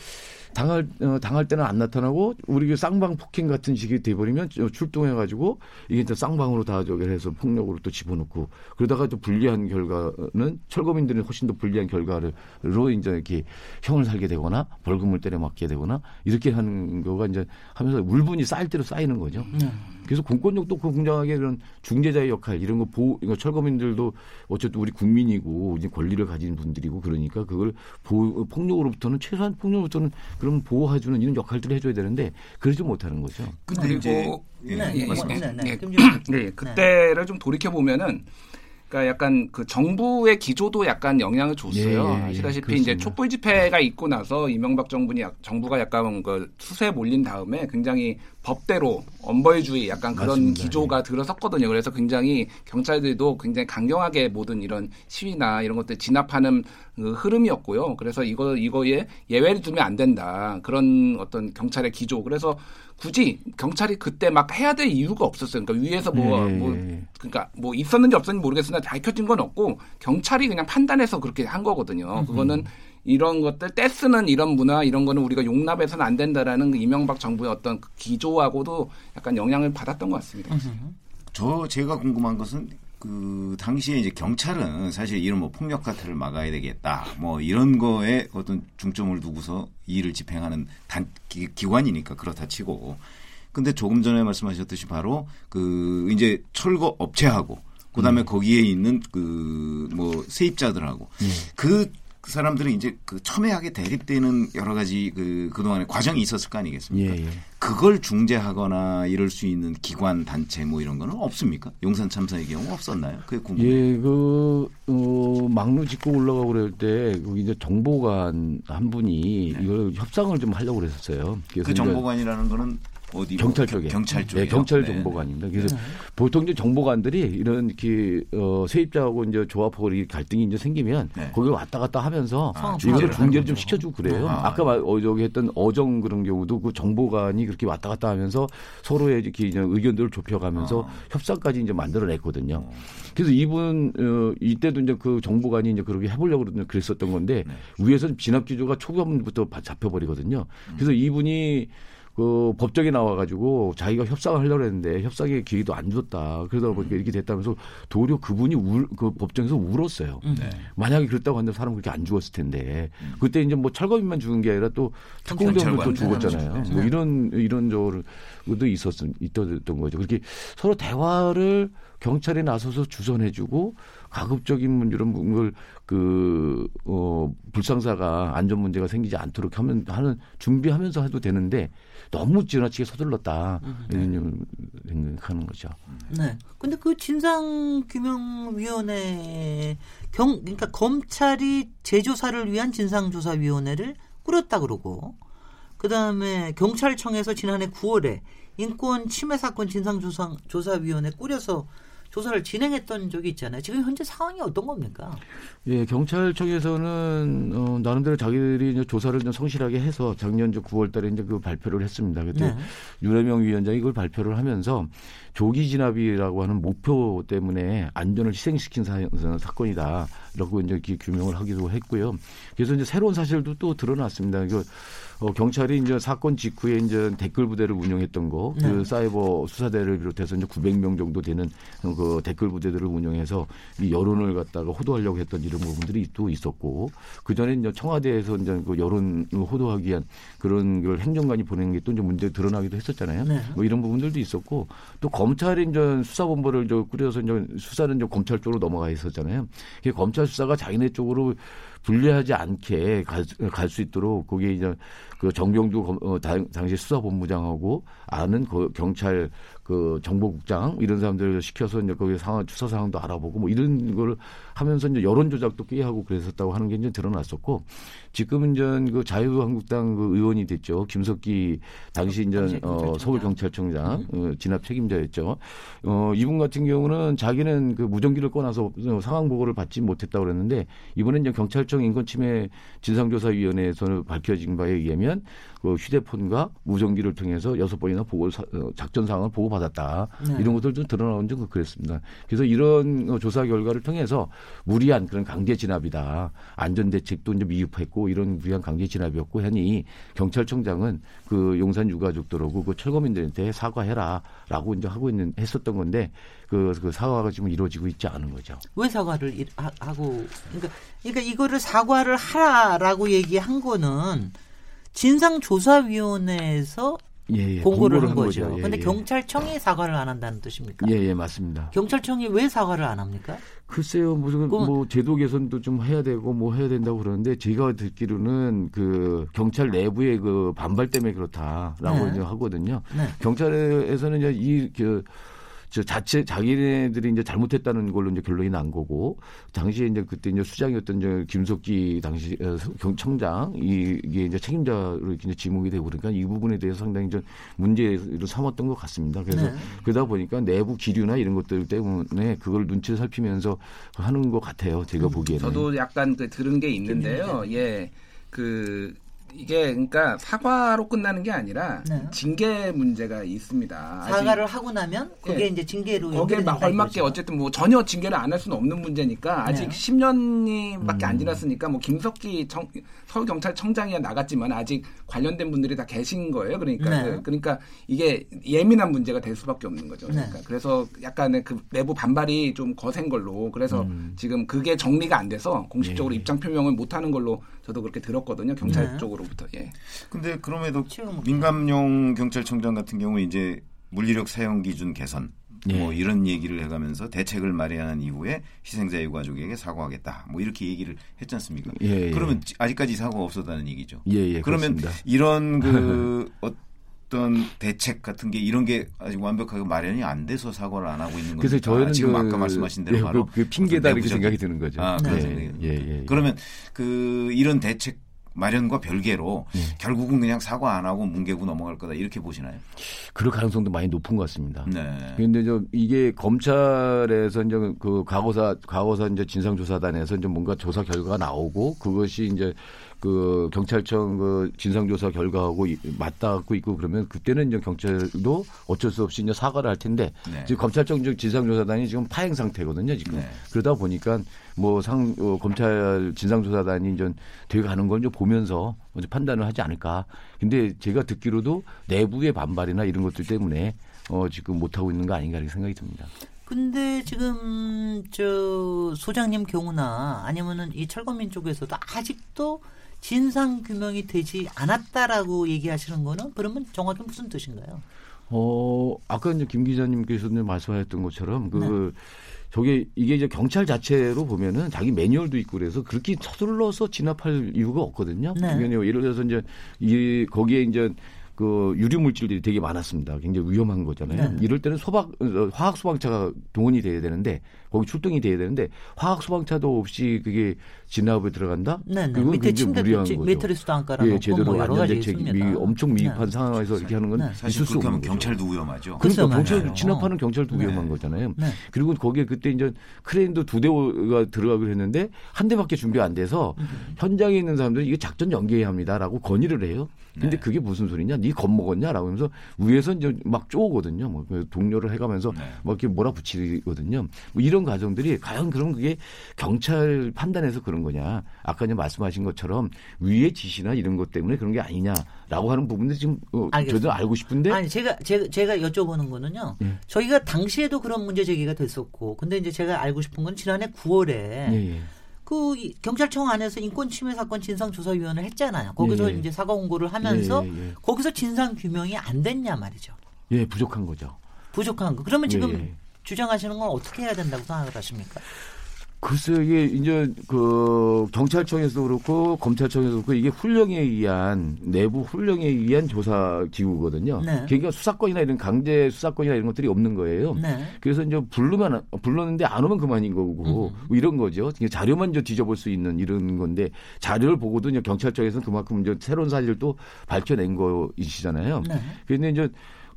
E: 당할 어, 당할 때는 안 나타나고 우리 그 쌍방 폭행 같은 식이 돼버리면 저 출동해 가지고 이게 이제 쌍방으로 다 저기 해서 폭력으로 또 집어넣고 그러다가 또 불리한 결과는 철거민들은 훨씬 더 불리한 결과로 이제 이렇게 형을 살게 되거나 벌금을 때려 맞게 되거나 이렇게 하는 거가 이제 하면서 물분이 쌓일 대로 쌓이는 거죠. 그래서 공권력도 그 굉장하게 그런 중재자의 역할 이런 거 보호 이거 철거민들도 어쨌든 우리 국민이고 이제 권리를 가진 분들이고 그러니까 그걸 보호 폭력으로부터는 최소한 폭력으로부터는 그럼 보호해주는 이런 역할들을 해줘야 되는데 그러지 못하는 거죠.
D: 근데
C: 그리고
D: 이제 예,
A: 네,
C: 예.
A: 네, 네.
C: 예. 네, 그때를 좀 돌이켜 보면은 그러니까 약간 그 정부의 기조도 약간 영향을 줬어요.
E: 예, 예, 예.
C: 아시다시피 이제
E: 그렇습니다.
C: 촛불 집회가 있고 나서 이명박 정부니 약- 정부가 약간 그 수세에 몰린 다음에 굉장히 법대로 엄벌주의 약간 그런
E: 맞습니다.
C: 기조가 들어섰거든요. 그래서 굉장히 경찰들도 굉장히 강경하게 모든 이런 시위나 이런 것들 진압하는 그 흐름이었고요. 그래서 이거 이거에 예외를 두면 안 된다. 그런 어떤 경찰의 기조. 그래서 굳이 경찰이 그때 막 해야 될 이유가 없었어요. 그러니까 위에서 뭐,
E: 예,
C: 뭐
E: 예.
C: 그러니까 뭐 있었는지 없었는지 모르겠으나 밝혀진 건 없고 경찰이 그냥 판단해서 그렇게 한 거거든요. 그거는 이런 것들 떼쓰는 이런 문화 이런 거는 우리가 용납해서는 안 된다라는 그 이명박 정부의 어떤 그 기조하고도 약간 영향을 받았던 것 같습니다.
D: 저 제가 궁금한 것은 그 당시에 이제 경찰은 사실 이런 뭐 폭력 사태를 막아야 되겠다 뭐 이런 거에 어떤 중점을 두고서 이 일을 집행하는 단 기, 기관이니까 그렇다 치고. 근데 조금 전에 말씀하셨듯이 바로 그 이제 철거 업체하고 그다음에 거기에 있는 그 뭐 세입자들하고 그 사람들은 이제 그 첨예하게 대립되는 여러 가지 그 그동안의 과정이 있었을 거 아니겠습니까?
E: 예, 예.
D: 그걸 중재하거나 이럴 수 있는 기관 단체 뭐 이런 거는 없습니까? 용산 참사의 경우 없었나요? 그게 궁금해요.
E: 예, 그, 어, 막루 짚고 올라가고 그럴 때, 거기 이제 정보관 한 분이 이걸 협상을 좀 하려고 그랬었어요. 그
D: 정보관이라는 거는 어디 뭐
E: 경찰
D: 경-
E: 쪽에.
D: 경찰 쪽에
E: 네, 경찰 정보관입니다. 그래서 보통 이제 정보관들이 이런 이렇게 어, 세입자하고 이제 조합하고 갈등이 이제 생기면
D: 네.
E: 거기 왔다 갔다 하면서
D: 아,
E: 이거를
D: 중재를
E: 좀. 시켜주고 그래요.
D: 아.
E: 아까 말, 어, 저기 했던 어정 그런 경우도 그 정보관이 그렇게 왔다 갔다 하면서 서로의 이렇게 이제 의견들을 좁혀가면서
D: 아.
E: 협상까지 이제 만들어냈거든요. 그래서 이분 어, 이때도 이제 그 정보관이 이제 그렇게 해보려고 그랬- 그랬었던 건데
D: 네.
E: 위에서 진압 기조가 초반부터 바- 잡혀버리거든요.
D: 음.
E: 그래서 이분이 그 법정에 나와가지고 자기가 협상을 하려고 했는데 협상의 기회도 안 줬다. 그러다
D: 음.
E: 보니까 이렇게 됐다면서 도리어 그분이 울, 그 법정에서 울었어요.
D: 네.
E: 만약에 그랬다고 한다면 사람 그렇게 안 죽었을 텐데 그때 이제 뭐 철거민만 죽은 게 아니라 또 특공대원도 또 죽었잖아요.
D: 죽었죠.
E: 뭐 이런 이런 저도 있었 있던 거죠. 그렇게 서로 대화를 경찰에 나서서 주선해주고 가급적인 문- 이런 걸 그, 어, 불상사가 안전 문제가 생기지 않도록 하면, 하는, 준비하면서 해도 되는데 너무 지나치게 서둘렀다. 이런 생각하는 거죠.
A: 네. 근데 그 진상규명위원회 경 그러니까 검찰이 재조사를 위한 진상조사위원회를 꾸렸다 그러고 그 다음에 경찰청에서 지난해 9월에 인권 침해 사건 진상조사위원회 꾸려서 조사를 진행했던 적이 있잖아요. 지금 현재 상황이 어떤 겁니까?
E: 예, 경찰청에서는 어, 나름대로 자기들이 이제 조사를 좀 성실하게 해서 작년 9월달에 이제 그 발표를 했습니다. 그때
A: 네.
E: 윤해명 위원장이 그걸 발표를 하면서 조기 진압이라고 하는 목표 때문에 안전을 희생시킨 사, 사건이다. 라고 이제 규명을 하기도 했고요. 그래서 이제 새로운 사실도 또 드러났습니다. 그 어, 경찰이 이제 사건 직후에 이제 댓글 부대를 운영했던 거, 그
A: 네.
E: 사이버 수사대를 비롯해서 이제 900명 정도 되는 그 댓글 부대들을 운영해서 이 여론을 갖다가 호도하려고 했던 이런 부분들이 또 있었고, 그 전에 이제 청와대에서 이제 그 여론을 호도하기 위한 그런 걸 행정관이 보내는 게 또 이제 문제 드러나기도 했었잖아요.
A: 네.
E: 뭐 이런 부분들도 있었고, 또 검찰이 이제 수사본부를 저 꾸려서 이제 수사는 이제 검찰 쪽으로 넘어가 있었잖아요. 그 검찰 수사가 자기네 쪽으로 불리하지 않게 갈 수 있도록 거기에 이제 그 정병주 검- 어, 당- 당시 수사본부장하고 아는 그 경찰 그 정보국장 이런 사람들을 시켜서 이제 거기 상황 수사 상황도 알아보고 뭐 이런 거를 하면서 이제 여론 조작도 꽤 하고 그랬었다고 하는 게 이제 드러났었고 지금은 이제 그 자유한국당 그 의원이 됐죠 김석기 당시 이제 어. 서울 경찰청장 어, 진압 책임자였죠. 어, 이분 같은 경우는 자기는 그 무전기를 꺼놔서 상황 보고를 받지 못했다고 그랬는데 이번에 이제 경찰청 인권침해 진상조사위원회에서 밝혀진 바에 의하면 그 휴대폰과 무전기를 통해서 여섯 번이나 보고 사- 어, 작전 상황을 보고 받았다
A: 네.
E: 이런 것들 좀 드러나온 적 그랬습니다. 그래서 이런 어, 조사 결과를 통해서 무리한 그런 강제 진압이다 안전 대책도 이제 미흡했고 이런 무리한 강제 진압이었고 하니 경찰청장은 그 용산 유가족들하고 그 철거민들한테 사과해라라고 이제 하고 있는 했었던 건데 그, 그 사과가 지금 이루어지고 있지 않은 거죠.
A: 왜 사과를 이- 하- 하고 그러니까 그러니까 이거를 사과를 하라라고 얘기한 거는 진상조사위원회에서
E: 예, 예.
A: 공고를
E: 한한
A: 거죠.
E: 예,
A: 근데
E: 예.
A: 경찰청이 사과를 안 한다는 뜻입니까?
E: 예, 예, 맞습니다.
A: 경찰청이 왜 사과를 안 합니까?
E: 글쎄요, 무슨
A: 그건-
E: 뭐 제도 개선도 좀 해야 되고 뭐 해야 된다고 그러는데 제가 듣기로는 그 경찰 내부의 그 반발 때문에 그렇다라고
A: 네.
E: 이제 하거든요.
A: 네.
E: 경찰에서는 이제 이그 저 자체 자기네들이 이제 잘못했다는 걸로 이제 결론이 난 거고 당시에 이제 그때 이제 수장이었던 저 김석기 당시 어, 경청장 이- 이게 이제 책임자로 이제 지목이 되고 그러니까 이 부분에 대해서 상당히 좀 문제로 삼았던 것 같습니다. 그래서
A: 네.
E: 그러다 보니까 내부 기류나 이런 것들 때문에 그걸 눈치를 살피면서 하는 것 같아요. 제가 보기에는.
C: 저도 약간 그 들은 게 있는데요. 예, 그 이게 그러니까 사과로 끝나는 게 아니라
A: 네.
C: 징계 문제가 있습니다.
A: 사과를 하고 나면 그게
C: 예.
A: 이제 징계로
C: 거기에 막 걸맞게
A: 이거죠.
C: 어쨌든 뭐 전혀 징계를 안 할 수는 없는 문제니까 아직
A: 네.
C: 10년이밖에
E: 음.
C: 안 지났으니까 뭐 김석기 청, 서울 경찰청장이야 나갔지만 아직 관련된 분들이 다 계신 거예요. 그러니까
A: 네.
C: 그- 그러니까 이게 예민한 문제가 될 수밖에 없는 거죠. 그러니까
A: 네.
C: 그래서 약간의 그 내부 반발이 좀 거센 걸로 그래서
E: 음.
C: 지금 그게 정리가 안 돼서 공식적으로
E: 예.
C: 입장 표명을 못 하는 걸로 저도 그렇게 들었거든요. 경찰
A: 네.
C: 쪽으로부터. 예.
D: 근데 그럼에도
A: 지금
D: 민감용 경찰청장 같은 경우 이제 물리력 사용 기준 개선
E: 예.
D: 뭐 이런 얘기를 해가면서 대책을 마련한 이후에 희생자 유가족에게 사과하겠다 뭐 이렇게 얘기를 했지 않습니까?
E: 예, 예.
D: 그러면 아직까지 사과가 없었다는 얘기죠.
E: 예, 예,
D: 그러면
E: 그렇습니다.
D: 이런 그 어떤 대책 같은 게 이런 게 아직 완벽하게 마련이 안 돼서 사과를 안 하고 있는
E: 그래서
D: 겁니까?
E: 저희는
D: 지금
E: 그,
D: 아까 말씀하신 대로
E: 예,
D: 바로
E: 그, 그 핑계다 이렇게 생각이 드는 거죠.
D: 아, 그런
A: 네.
D: 생각이
E: 예. 예, 예.
D: 그러면 그 이런 대책 마련과 별개로
E: 예.
D: 결국은 그냥 사과 안 하고 뭉개고 넘어갈 거다 이렇게 보시나요?
E: 그럴 가능성도 많이 높은 것 같습니다.
D: 네.
E: 근데 저 이게 검찰에서 이제 그 과거사 과거사 이제 진상조사단에서 이제 뭔가 조사 결과가 나오고 그것이 이제 그 경찰청 그 진상조사 결과하고 이- 맞닿고 있고 그러면 그때는 이제 경찰도 어쩔 수 없이 이제 사과를 할 텐데
D: 네.
E: 지금 검찰청 즉 진상조사단이 지금 파행 상태거든요 지금
D: 네.
E: 그러다 보니까 뭐상 어, 검찰 진상조사단이 이제 돼가는 걸좀 보면서 먼저 판단을 하지 않을까. 근데 제가 듣기로도 내부의 반발이나 이런 것들 때문에 어, 지금 못 하고 있는 거 아닌가 이렇게 생각이 듭니다.
A: 근데 지금 저 소장님 경우나 아니면은 이 철거민 쪽에서도 아직도 진상 규명이 되지 않았다라고 얘기하시는 거는 그러면 정확히 무슨 뜻인가요?
E: 어, 아까 이제 김 기자님께서는 말씀하셨던 것처럼 그
A: 네.
E: 저게 이게 이제 경찰 자체로 보면은 자기 매뉴얼도 있고 그래서 그렇게 서둘러서 진압할 이유가 없거든요.
A: 네.
E: 예를 들어서 이제 이 거기에 이제 그 유류 물질들이 되게 많았습니다. 굉장히 위험한 거잖아요.
A: 네.
E: 이럴 때는 소방 어, 화학 소방차가 동원이 돼야 되는데 거기 출동이 돼야 되는데 화학 소방차도 없이 그게 진압에 들어간다?
A: 네, 네.
E: 그건
A: 밑에
E: 굉장히
A: 침대
E: 무리한
A: 미-
E: 거죠.
A: 매트리스도 안 깔아놓고
E: 예, 제대로
A: 뭐 여러 가지
E: 안전 대책이
A: 있습니다.
E: 엄청 미흡한
A: 네.
E: 상황에서 이렇게 하는 건
A: 네.
D: 사실
E: 있을 수
D: 그렇게
E: 없는
D: 하면
E: 거죠.
D: 경찰도 위험하죠.
E: 그러니까 경찰. 진압하는 경찰도
A: 네.
E: 위험한 거잖아요.
A: 네.
E: 그리고 거기에 그때 이제 크레인도 두 대가 들어가기로 했는데 한 대밖에 준비 안 돼서
A: 음.
E: 현장에 있는 사람들이 이게 작전 연기해야 합니다라고 건의를 해요. 근데
D: 네.
E: 그게 무슨 소리냐? 네 겁먹었냐라고 하면서 위에서 이제 막 쪼거든요. 뭐 동료를 해가면서
D: 네.
E: 뭐 이렇게 몰아붙이거든요. 뭐 이런 과정들이 과연 그럼 그게 경찰 판단해서 그런 거냐? 아까 이제 말씀하신 것처럼 위의 지시나 이런 것 때문에 그런 게 아니냐라고 하는 부분들 지금 어. 저도 알고 싶은데
A: 아니 제가 제가 제가 여쭤보는 거는요.
E: 예.
A: 저희가 당시에도 그런 문제 제기가 됐었고, 근데 이제 제가 알고 싶은 건 지난해 9월에
E: 예, 예.
A: 그 이- 경찰청 안에서 인권 침해 사건 진상 조사 위원회를 했잖아요. 거기서
E: 예, 예.
A: 이제 사과 공고를 하면서
E: 예, 예, 예.
A: 거기서 진상 규명이 안 됐냐 말이죠.
E: 예, 부족한 거죠.
A: 부족한 거. 그러면 지금. 주장하시는 건 어떻게 해야 된다고 생각을 하십니까?
E: 글쎄 이게 이제 그 경찰청에서도 그렇고 검찰청에서도 그렇고 이게 훈령에 의한 내부 훈령에 의한 조사 기구거든요.
A: 네.
E: 그러니까 수사권이나 이런 강제 수사권이나 이런 것들이 없는 거예요.
A: 네.
E: 그래서 이제 부르면 불렀는데 안 오면 그만인 거고 뭐 이런 거죠. 자료만 저 뒤져볼 수 있는 이런 건데 자료를 보고도 이제 경찰청에서는 그만큼 이제 새로운 사실을 또 밝혀낸 거이시잖아요.
A: 네.
E: 그런데 이제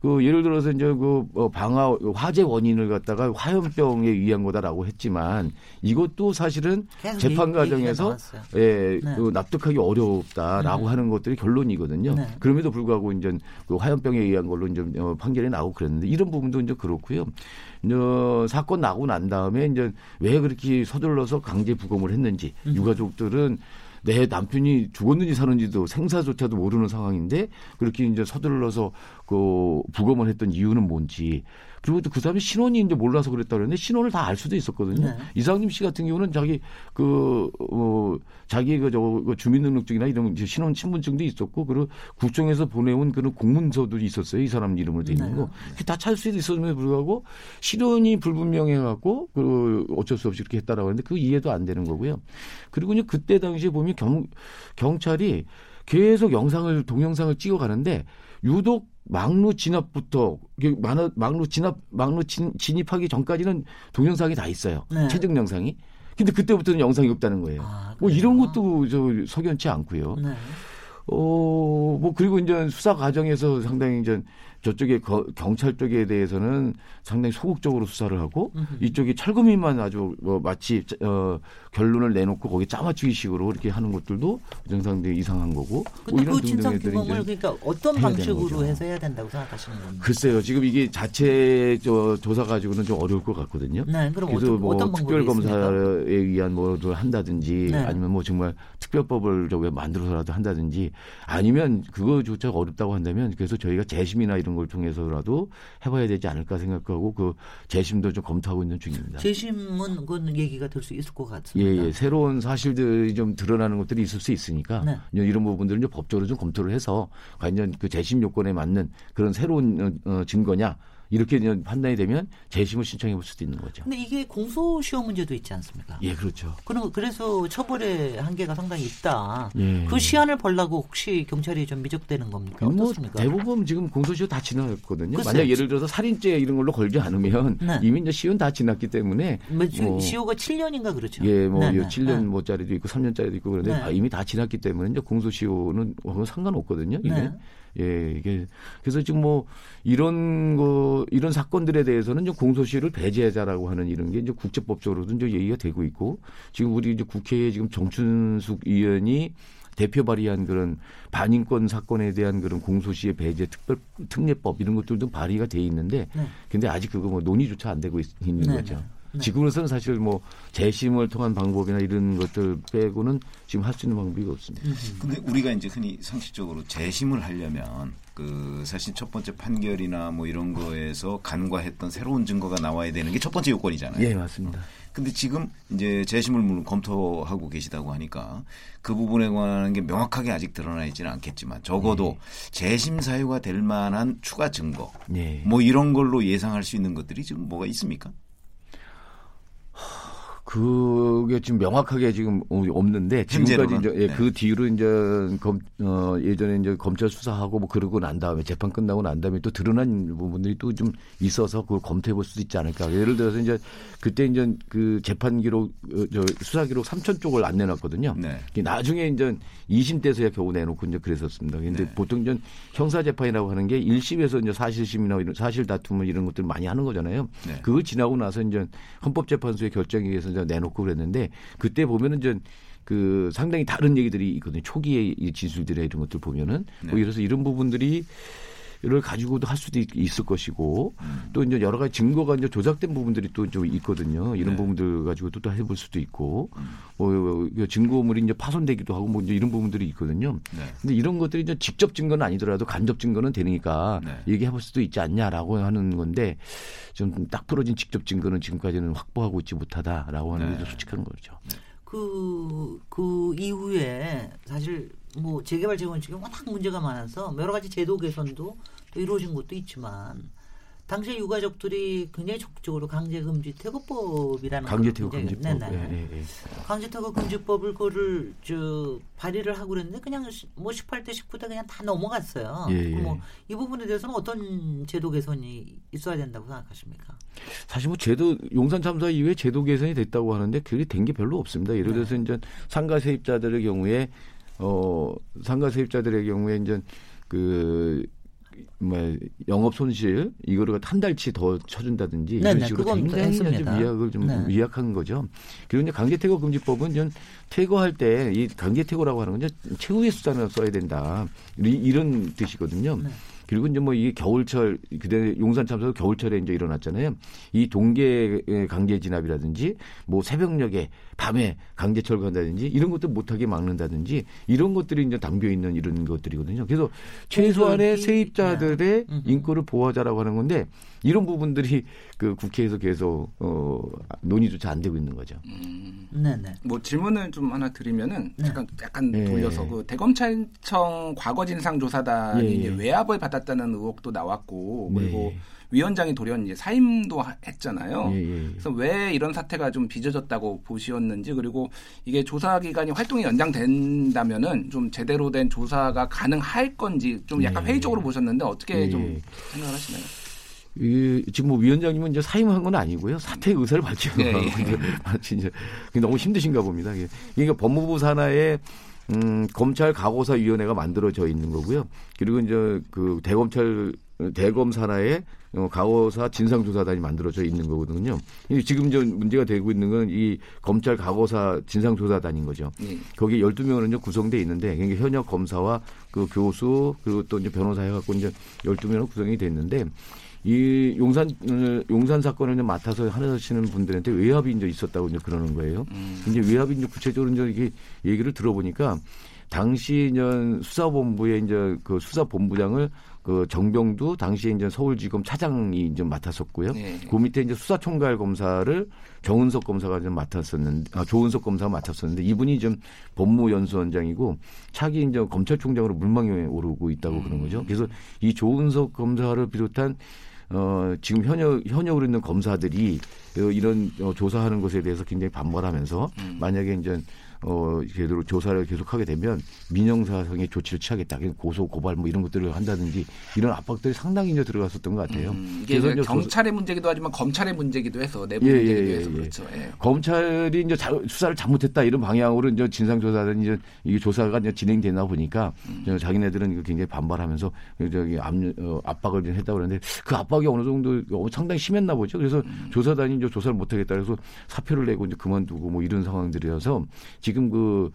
E: 그 예를 들어서 이제 그 어, 방화 화재 원인을 갖다가 화염병에 의한 거다라고 했지만 이것도 사실은 재판 과정에서. 예,
A: 네.
E: 그 납득하기 어렵다라고 하는 것들이 결론이거든요.
A: 네.
E: 그럼에도 불구하고 이제 그 화염병에 의한 걸로 이제 어, 판결이 나오고 그랬는데 이런 부분도 이제 그렇고요. 이제 사건 나고 난 다음에 이제 왜 그렇게 서둘러서 강제 부검을 했는지
A: 음.
E: 유가족들은 내 남편이 죽었는지 사는지도 생사조차도 모르는 상황인데 그렇게 이제 서둘러서 그 부검을 했던 이유는 뭔지 그리고 또그 사람이 신원이 이제 몰라서 그랬다 그랬는데 신원을 다 알 수도 있었거든요.
A: 네.
E: 이상님 씨 같은 경우는 자기 그, 어, 자기 그, 저, 그 주민등록증이나 이런 이제 신원 신분증도 있었고, 그리고 구청에서 보내온 그런 공문서도 있었어요. 이 사람 이름으로 돼 있는
A: 네.
E: 거. 다 찾을 수 있었음에도 불구하고 신원이 불분명해갖고, 그, 어쩔 수 없이 그렇게 했다라고 하는데 그 이해도 안 되는 거고요. 그리고 그때 당시에 보면 경, 경찰이 계속 영상을, 동영상을 찍어 가는데 유독 막루 진압부터 막루 진압 막루 진, 진입하기 전까지는 동영상이 다 있어요.
A: 네.
E: 최종 영상이. 근데 그때부터는 영상이 없다는 거예요.
A: 아,
E: 뭐? 이런 것도 저 석연치 않고요.
A: 네.
E: 어, 뭐 그리고 이제 수사 과정에서 상당히 이제 저쪽에 거- 경찰 쪽에 대해서는 상당히 소극적으로 수사를 하고 이쪽이 철거민만 아주 뭐 마치 어, 결론을 내놓고 거기 짜맞추기식으로 이렇게 하는 것들도 상당히 이상한 거고. 뭐
A: 근데 그 진상
E: 등등의 이제
A: 그러니까 어떤 방식으로. 해서 해야 된다고 생각하시는 겁니까?
E: 글쎄요, 지금 이게 자체 저 조사 가지고는 좀 어려울 것 같거든요.
A: 네, 그럼
E: 그래서
A: 어떤,
E: 뭐
A: 어떤
E: 특별 검사에? 의한 뭐를 한다든지
A: 네.
E: 아니면 뭐 정말 특별법을 저왜 만들어서라도 한다든지 아니면 그거조차 어렵다고 한다면 그래서 저희가 재심이나 이런 걸 통해서라도 해봐야 되지 않을까 생각하고 그 재심도 좀 검토하고 있는 중입니다.
A: 재심은 그건 얘기가 될 수 있을 것
E: 예,
A: 같습니다.
E: 예. 새로운 사실들이 좀 드러나는 것들이 있을 수 있으니까
A: 네.
E: 이런 부분들은 좀 법적으로 좀 검토를 해서 과연 그 재심 요건에 맞는 그런 새로운 어, 어, 증거냐 이렇게 판단이 되면 재심을 신청해 볼 수도 있는 거죠.
A: 근데 이게 공소시효 문제도 있지 않습니까?
E: 예, 그렇죠.
A: 그럼 그래서 처벌의 한계가 상당히 있다.
E: 예.
A: 그 시한을 벌라고 혹시 경찰이 좀 미적되는 겁니까?
E: 뭐
A: 어떻습니까?
E: 대부분 지금 공소시효 다 지났거든요.
A: 글쎄요.
E: 만약 예를 들어서 살인죄 이런 걸로 걸지 않으면
A: 네.
E: 이미 이제 시효는 다 지났기 때문에
A: 뭐 시-
E: 뭐
A: 시효가 7년인가 그렇죠.
E: 예, 뭐
A: 네, 네,
E: 7년
A: 네.
E: 뭐짜리도 있고 3년짜리도 있고 그런데
A: 네.
E: 아, 이미 다 지났기 때문에 이제 공소시효는 뭐 상관없거든요. 이게.
A: 네.
E: 예, 이게 그래서 지금 뭐 이런 거 이런 사건들에 대해서는 좀 공소시효를 배제하자라고 하는 이런 게 이제 국제법적으로도 이제 얘기가 되고 있고 지금 우리 이제 국회에 지금 정춘숙 의원이 대표 발의한 그런 반인권 사건에 대한 그런 공소시효 배제 특별 특례법 이런 것들도 발의가 돼 있는데
A: 네.
E: 근데 아직 그거 뭐 논의조차 안 되고 있, 는
A: 네,
E: 거죠.
A: 네.
E: 지금으로서는 사실 뭐 재심을 통한 방법이나 이런 것들 빼고는 지금 할 수 있는 방법이 없습니다.
D: 근데 우리가 이제 흔히 상식적으로 재심을 하려면 그 사실 첫 번째 판결이나 뭐 이런 거에서 간과했던 새로운 증거가 나와야 되는 게 첫 번째 요건이잖아요.
E: 예, 맞습니다.
D: 근데 지금 이제 재심을 물론 검토하고 계시다고 하니까 그 부분에 관한 게 명확하게 아직 드러나 있지는 않겠지만 적어도 재심 사유가 될 만한 추가 증거
E: 예.
D: 뭐 이런 걸로 예상할 수 있는 것들이 지금 뭐가 있습니까?
E: 그게 지금 명확하게 지금 없는데 지금까지? 이제 예,
D: 네.
E: 그 뒤로 이제 검 어, 예전에 이제 검찰 수사하고 뭐 그러고 난 다음에 재판 끝나고 난 다음에 또 드러난 부분들이 또 좀 있어서 그걸 검토해 볼 수도 있지 않을까. 예를 들어서 이제 그때 이제 그 재판 기록 어, 저 수사 기록 3천 쪽을 안 내놨거든요.
D: 네.
E: 나중에 이제 2심 때서야 겨우 내놓고 이제 그랬었습니다. 근데
D: 네.
E: 보통 이제 형사 재판이라고 하는 게 1심에서 이제 사실심이나 이런 사실 다툼을 이런 것들 많이 하는 거잖아요.
D: 네.
E: 그걸 지나고 나서 이제 헌법재판소의 결정에 의해서 이제 내놓고 그랬는데 그때 보면은 이제 그 상당히 다른 얘기들이 있거든요. 초기의 이 진술들의 이런 것들 보면은
D: 네.
E: 뭐 그래서 이런 부분들이 를 가지고도 할 수도 있- 있을 것이고
D: 음.
E: 또 이제 여러 가지 증거가 이제 조작된 부분들이 또 좀 있거든요. 이런
D: 네. 음.
E: 부분들 가지고도 또 해볼 수도 있고 뭐 증거물이 이제 파손되기도 하고 뭐 이제 이런 부분들이 있거든요.
D: 네.
E: 근데 이런 것들이 이제 직접 증거는 아니더라도 간접 증거는 되니까
D: 네.
E: 얘기해 볼 수도 있지 않냐라고 하는 건데 좀 딱 부러진 직접 증거는 지금까지는 확보하고 있지 못하다라고 하는
D: 네.
E: 게좀 솔직한 거죠.
A: 그, 그 이후에 사실 뭐 재개발 재건축이 워낙 문제가 많아서 여러 가지 제도 개선도 또 이루어진 것도 있지만 당시에 유가족들이 굉장히 적극적으로 강제금지 퇴거법이라는
E: 강제퇴거
A: 걸 굉장히-
E: 금지법.
A: 네네.
E: 예, 예, 예.
A: 강제퇴거 금지법을 그거를 저 발의를 하고 그랬는데 그냥 시- 뭐 18대 19대 그냥 다 넘어갔어요.
E: 예, 예.
A: 뭐이 부분에 대해서는 어떤 제도 개선이 있어야 된다고 생각하십니까?
E: 사실 뭐 제도 용산 참사 이후에 제도 개선이 됐다고 하는데 그게 된 게 별로 없습니다. 예를
A: 네.
E: 들어서 이제 상가 세입자들의 경우에 어 상가 세입자들의 경우에 이제 그 뭐 영업 손실 이거를 한 달치 더 쳐준다든지 이런
A: 네네,
E: 식으로
A: 그건
E: 굉장히
A: 했습니다.
E: 위약을 좀
A: 네.
E: 위약한 거죠. 그리고 이제 강제퇴거 금지법은 이제 퇴거할 때 이 강제퇴거라고 하는 건 이제 최후의 수단을 써야 된다 이- 이런 뜻이거든요.
A: 네.
E: 그리고 이제 뭐 이게 겨울철 그때 용산 참사도 겨울철에 이제 일어났잖아요. 이 동계 강제 진압이라든지 뭐 새벽녘에 밤에 강제 철거한다든지 이런 것도 못하게 막는다든지 이런 것들이 이제 담겨 있는 이런 것들이거든요. 그래서 최소한의 세입자들의
A: 네.
E: 인권을 보호하자라고 하는 건데 이런 부분들이 그 국회에서 계속 어 논의조차 안 되고 있는 거죠.
C: 음,
A: 네네.
C: 뭐 질문을 좀 하나 드리면은
A: 네.
C: 약간 약간
E: 네.
C: 돌려서 그 대검찰청 과거 진상 조사단이
E: 예, 예.
C: 이제 외압을 받았다는 의혹도 나왔고 그리고
E: 네.
C: 위원장이 돌연 이제 사임도 하- 했잖아요.
E: 예, 예.
C: 그래서 왜 이런 사태가 좀 빚어졌다고 보시었는지 그리고 이게 조사 기간이 활동이 연장된다면은 좀 제대로 된 조사가 가능할 건지 좀 약간
E: 네.
C: 회의적으로 보셨는데 어떻게
E: 예.
C: 좀 생각을 하시나요?
E: 이, 지금 뭐 위원장님은 이제 사임한 건 아니고요. 사퇴 의사를 밝힌
C: 예,
E: 거.
C: 예.
E: 그게 너무 힘드신가 봅니다. 이게 그러니까 법무부 산하에 음, 검찰 가고사 위원회가 만들어져 있는 거고요. 그리고 이제 그 대검찰 대검 산하에 어, 가고사 진상조사단이 만들어져 있는 거거든요. 이 지금 저 문제가 되고 있는 건 이 검찰 가고사 진상조사단인 거죠.
C: 예.
E: 거기 12명은 이제 구성돼 있는데 그러니까 현역 검사와 그 교수 그리고 또 이제 변호사 해갖고 이제 12명으로 구성이 됐는데 이 용산 어, 용산 사건을 이제 맡아서 하시는 분들한테 외압이 이제 있었다고 이제 그러는 거예요.
C: 음.
E: 이제 외압이 이제 구체적으로 이제 이게 얘기를 들어보니까 당시 이제 수사본부의 이제 그 수사본부장을 그 정병두 당시 이제 서울지검 차장이 이제 맡았었고요.
C: 네.
E: 그 밑에 이제 수사총괄 검사를 정은석 검사가 좀 맡았었는데, 아, 조은석 검사가 맡았었는데 이분이 좀 법무연수원장이고 차기 이제 검찰총장으로 물망에 오르고 있다고 그런 거죠. 그래서 이 조은석 검사를 비롯한 어, 지금 현역, 현역으로 있는 검사들이 어, 이런 어, 조사하는 것에 대해서 굉장히 반발하면서 만약에 이제 어, 제대로 조사를 계속하게 되면 민영사상의 조치를 취하겠다. 고소, 고발 뭐 이런 것들을 한다든지 이런 압박들이 상당히 이제 들어갔었던 것 같아요.
C: 음, 이게 경찰의 문제기도 하지만 검찰의 문제기도 해서 내부
E: 예,
C: 문제기도
E: 예,
C: 해서
E: 예,
C: 그렇죠. 예.
E: 검찰이 이제 자- 수사를 잘못했다 이런 방향으로 이제 진상조사단 이제 이게 조사가 이제 진행되나 보니까 저 자기네들은 굉장히 반발하면서 저기 압, 어, 압박을 좀 했다고 그러는데 그 압박이 어느 정도 어, 상당히 심했나 보죠. 그래서 조사단이 이제 조사를 못하겠다 그래서 사표를 내고 이제 그만두고 뭐 이런 상황들이어서 지금 그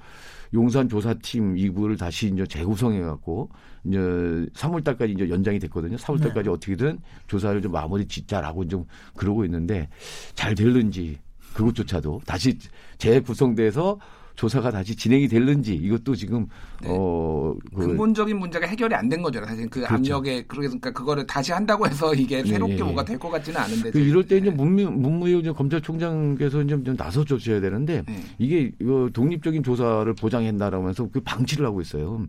E: 용산 조사팀 이부를 다시 이제 재구성해 갖고 이제 3월 달까지 이제 연장이 됐거든요. 4월 달까지
A: 네.
E: 어떻게든 조사를 좀 마무리 짓자라고 좀 그러고 있는데 잘 될는지 그것조차도 다시 재구성돼서 조사가 다시 진행이 될는지 이것도 지금
C: 네.
E: 어 그,
C: 근본적인 문제가 해결이 안 된 거죠. 사실 그
E: 그렇죠.
C: 압력에 그러니까 그거를 다시 한다고 해서 이게 새롭게
E: 예, 예.
C: 뭐가 될 것 같지는 않은데.
E: 그 이럴 때 이제
C: 네.
E: 문무, 문무일 검찰총장께서 좀, 좀 나서 주셔야 되는데
C: 네.
E: 이게 이거 독립적인 조사를 보장한다라면서 그 방치를 하고 있어요.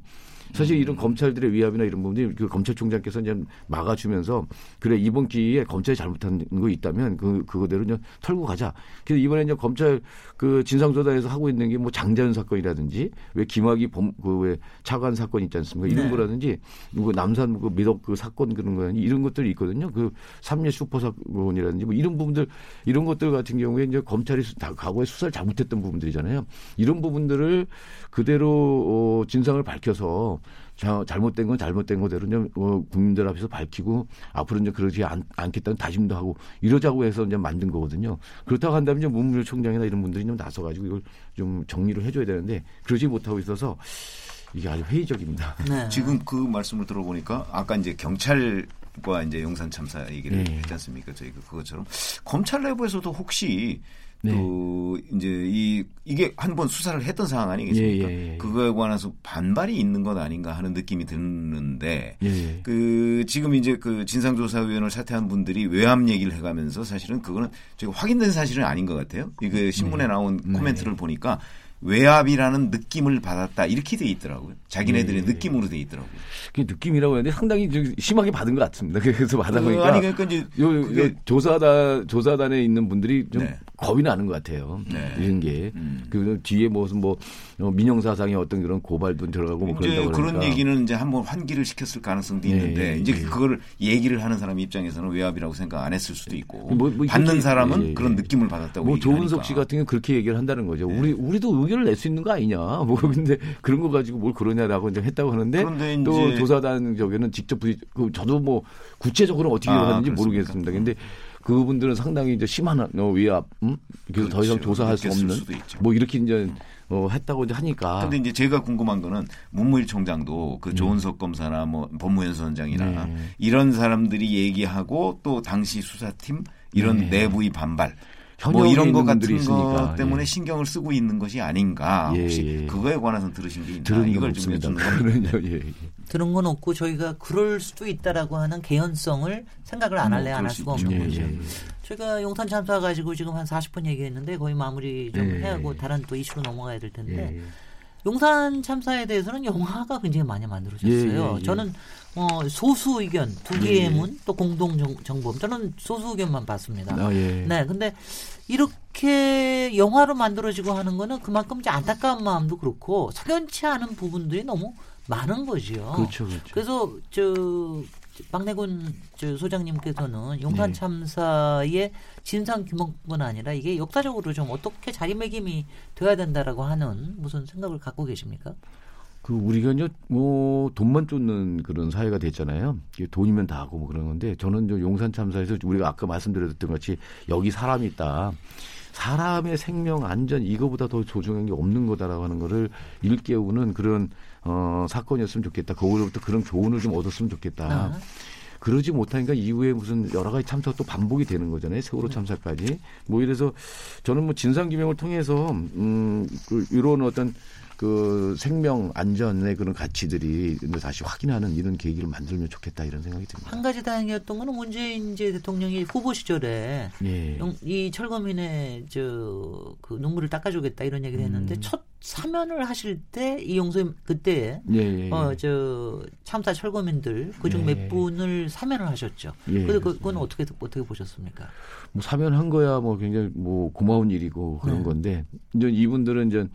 E: 사실 이런 검찰들의 위압이나 이런 부분들이 그 검찰총장께서 이제 막아주면서 그래 이번 기회에 검찰이 잘못한 거 있다면 그 그거대로 이제 털고 가자. 그래서 이번에 이제 검찰 그 진상조사에서 하고 있는 게 뭐 장자연 사건이라든지 왜 김학의 범그왜 차관 사건 있지 않습니까? 이런
A: 네.
E: 거라든지 그 남산 그 미덕 그 사건 그런 거 이런 것들이 있거든요. 그 삼례 슈퍼 사건이라든지 뭐 이런 부분들 이런 것들 같은 경우에 이제 검찰이 수- 다 과거에 수사를 잘못했던 부분들이잖아요. 이런 부분들을 그대로 어, 진상을 밝혀서 자, 잘못된 건 잘못된 거대로 이제 어, 국민들 앞에서 밝히고 앞으로 이제 그러지 않, 않겠다는 다짐도 하고 이러자고 해서 이제 만든 거거든요. 그렇다고 한다면 이제 문무일 총장이나 이런 분들이 좀 나서가지고 이걸 좀 정리를 해줘야 되는데 그러지 못하고 있어서 이게 아주 회의적입니다.
A: 네.
D: 지금 그 말씀을 들어보니까 아까 이제 경찰 과 이제 용산 참사 얘기를
E: 네.
D: 했지 않습니까? 저희 그 그것처럼 검찰 내부에서도 혹시
E: 네.
D: 그 이제 이 이게 한 번 수사를 했던 상황 아니겠습니까?
E: 예, 예, 예.
D: 그거에 관해서 반발이 있는 것 아닌가 하는 느낌이 드는데
E: 예, 예.
D: 그 지금 이제 그 진상조사위원을 사퇴한 분들이 외압 얘기를 해가면서 사실은 그거는 저희 확인된 사실은 아닌 것 같아요.
E: 네.
D: 이그 신문에 나온 코멘트를 보니까 외압이라는 느낌을 받았다 이렇게 돼 있더라고요. 자기네들의
E: 네.
D: 느낌으로 돼 있더라고요.
E: 그 느낌이라고 하는데 상당히 좀 심하게 받은 것 같습니다. 그래서 받아
D: 그,
E: 보니까
D: 아니 그러니까 이제
E: 요,
D: 그게
E: 요 조사단 조사단에 있는 분들이 좀
D: 네.
E: 겁이 나는 것 같아요.
D: 네.
E: 이런 게.
D: 음.
E: 그 뒤에 무슨 뭐 어, 민영 사상의 어떤 그런 고발도 들어가고 뭐
D: 이제
E: 그런 그러니까.
D: 얘기는 이제 한번 환기를 시켰을 가능성도
E: 네,
D: 있는데 이제
E: 네.
D: 그거를 얘기를 하는 사람 입장에서는 외압이라고 생각 안 했을 수도 있고
E: 뭐, 뭐
D: 받는
E: 이렇게-
D: 사람은
E: 예, 예.
D: 그런 느낌을 받았다고
E: 뭐. 조은석 씨 같은 경우 는 그렇게 얘기를 한다는 거죠.
D: 네.
E: 우리 우리도 의견을 낼 수 있는 거 아니냐. 뭐 근데 그런 거 가지고 뭘 그러냐라고 이제 했다고 하는데 또 조사단 저기는 직접 부위- 그 저도 뭐 구체적으로 어떻게
D: 아,
E: 하는지? 모르겠습니다. 근데 그분들은 상당히 이제 심한 어, 위압, 음? 그래서 더 이상
D: 그렇죠.
E: 조사할 수 없는. 뭐 이렇게 이제 어, 했다고 이제 하니까.
D: 근데 이제 제가 궁금한 거는 문무일 총장도 그 조은석 검사나 뭐 법무연 수원장이나
E: 네.
D: 이런 사람들이 얘기하고 또 당시 수사팀 이런
E: 네.
D: 내부의 반발 뭐 이런 거
E: 있는
D: 같은
E: 있으니까.
D: 때문에
E: 예.
D: 신경을 쓰고 있는 것이 아닌가
E: 예,
D: 혹시
E: 예.
D: 그거에 관해서 들으신 게 있나
E: 들은 건
D: 이걸 좀. 여쭙는 겁니다.
E: 예, 예.
A: 들은 건 없고 저희가 그럴 수도 있다라고 하는 개연성을 생각을
D: 안뭐
A: 할래 안
D: 그럴 할수
A: 수가. 없는
E: 예,
A: 거죠.
E: 예, 예.
A: 저희가 용산 참사 가지고 지금 한 40분 얘기했는데 거의 마무리 좀
E: 예.
A: 해야고 다른 또 이슈로 넘어가야 될 텐데
E: 예.
A: 용산 참사에 대해서는 영화가 굉장히 많이 만들어졌어요.
E: 예, 예, 예.
A: 저는 어, 소수 의견 두 개의
E: 예, 예.
A: 문또 공동 정, 정범 저는 소수 의견만 봤습니다.
E: 아, 예.
A: 네, 근데 이렇게 영화로 만들어지고 하는 거는 그만큼 이제 안타까운 마음도 그렇고 석연치 않은 부분들이 너무 많은 거지요.
E: 그렇죠, 그렇죠.
A: 그래서 저 박내곤 저 소장님께서는 용산
E: 네.
A: 참사의 진상 규모뿐 아니라 이게 역사적으로 좀 어떻게 자리매김이 돼야 된다라고 하는 무슨 생각을 갖고 계십니까?
E: 그 우리가 이제 뭐 돈만 쫓는 그런 사회가 됐잖아요. 이게 돈이면 다 하고 뭐 그런 건데 저는 저 용산 참사에서 우리가 아까 말씀드렸던 것이 여기 사람이 있다. 사람의 생명 안전 이거보다 더 소중한 게 없는 거다라고 하는 거를 일깨우는 그런 어 사건이었으면 좋겠다. 거기로부터 그런 교훈을 좀 얻었으면 좋겠다.
A: 아.
E: 그러지 못하니까 이후에 무슨 여러 가지 참사가 또 반복이 되는 거잖아요. 세월호 참사까지. 뭐 이래서 저는 뭐 진상규명을 통해서 음, 그 이런 어떤 그 생명 안전의 그런 가치들이 다시 확인하는 이런 계기를 만들면 좋겠다 이런 생각이 듭니다.
A: 한 가지 다행이었던 거는 문재인 이제 대통령이 후보 시절에
E: 예.
A: 용- 이 철거민의 저그 눈물을 닦아주겠다 이런 얘기를 했는데
E: 음.
A: 첫 사면을 하실 때 이 용서 그때
E: 예, 예, 예.
A: 어저 참사 철거민들 그중
E: 예.
A: 몇 분을 사면을 하셨죠.
E: 예,
A: 근데 그- 그건 어떻게 어떻게 보셨습니까?
E: 뭐 사면한 거야 뭐 굉장히 뭐 고마운 일이고 그런
A: 네.
E: 건데 이제 이분들은 이제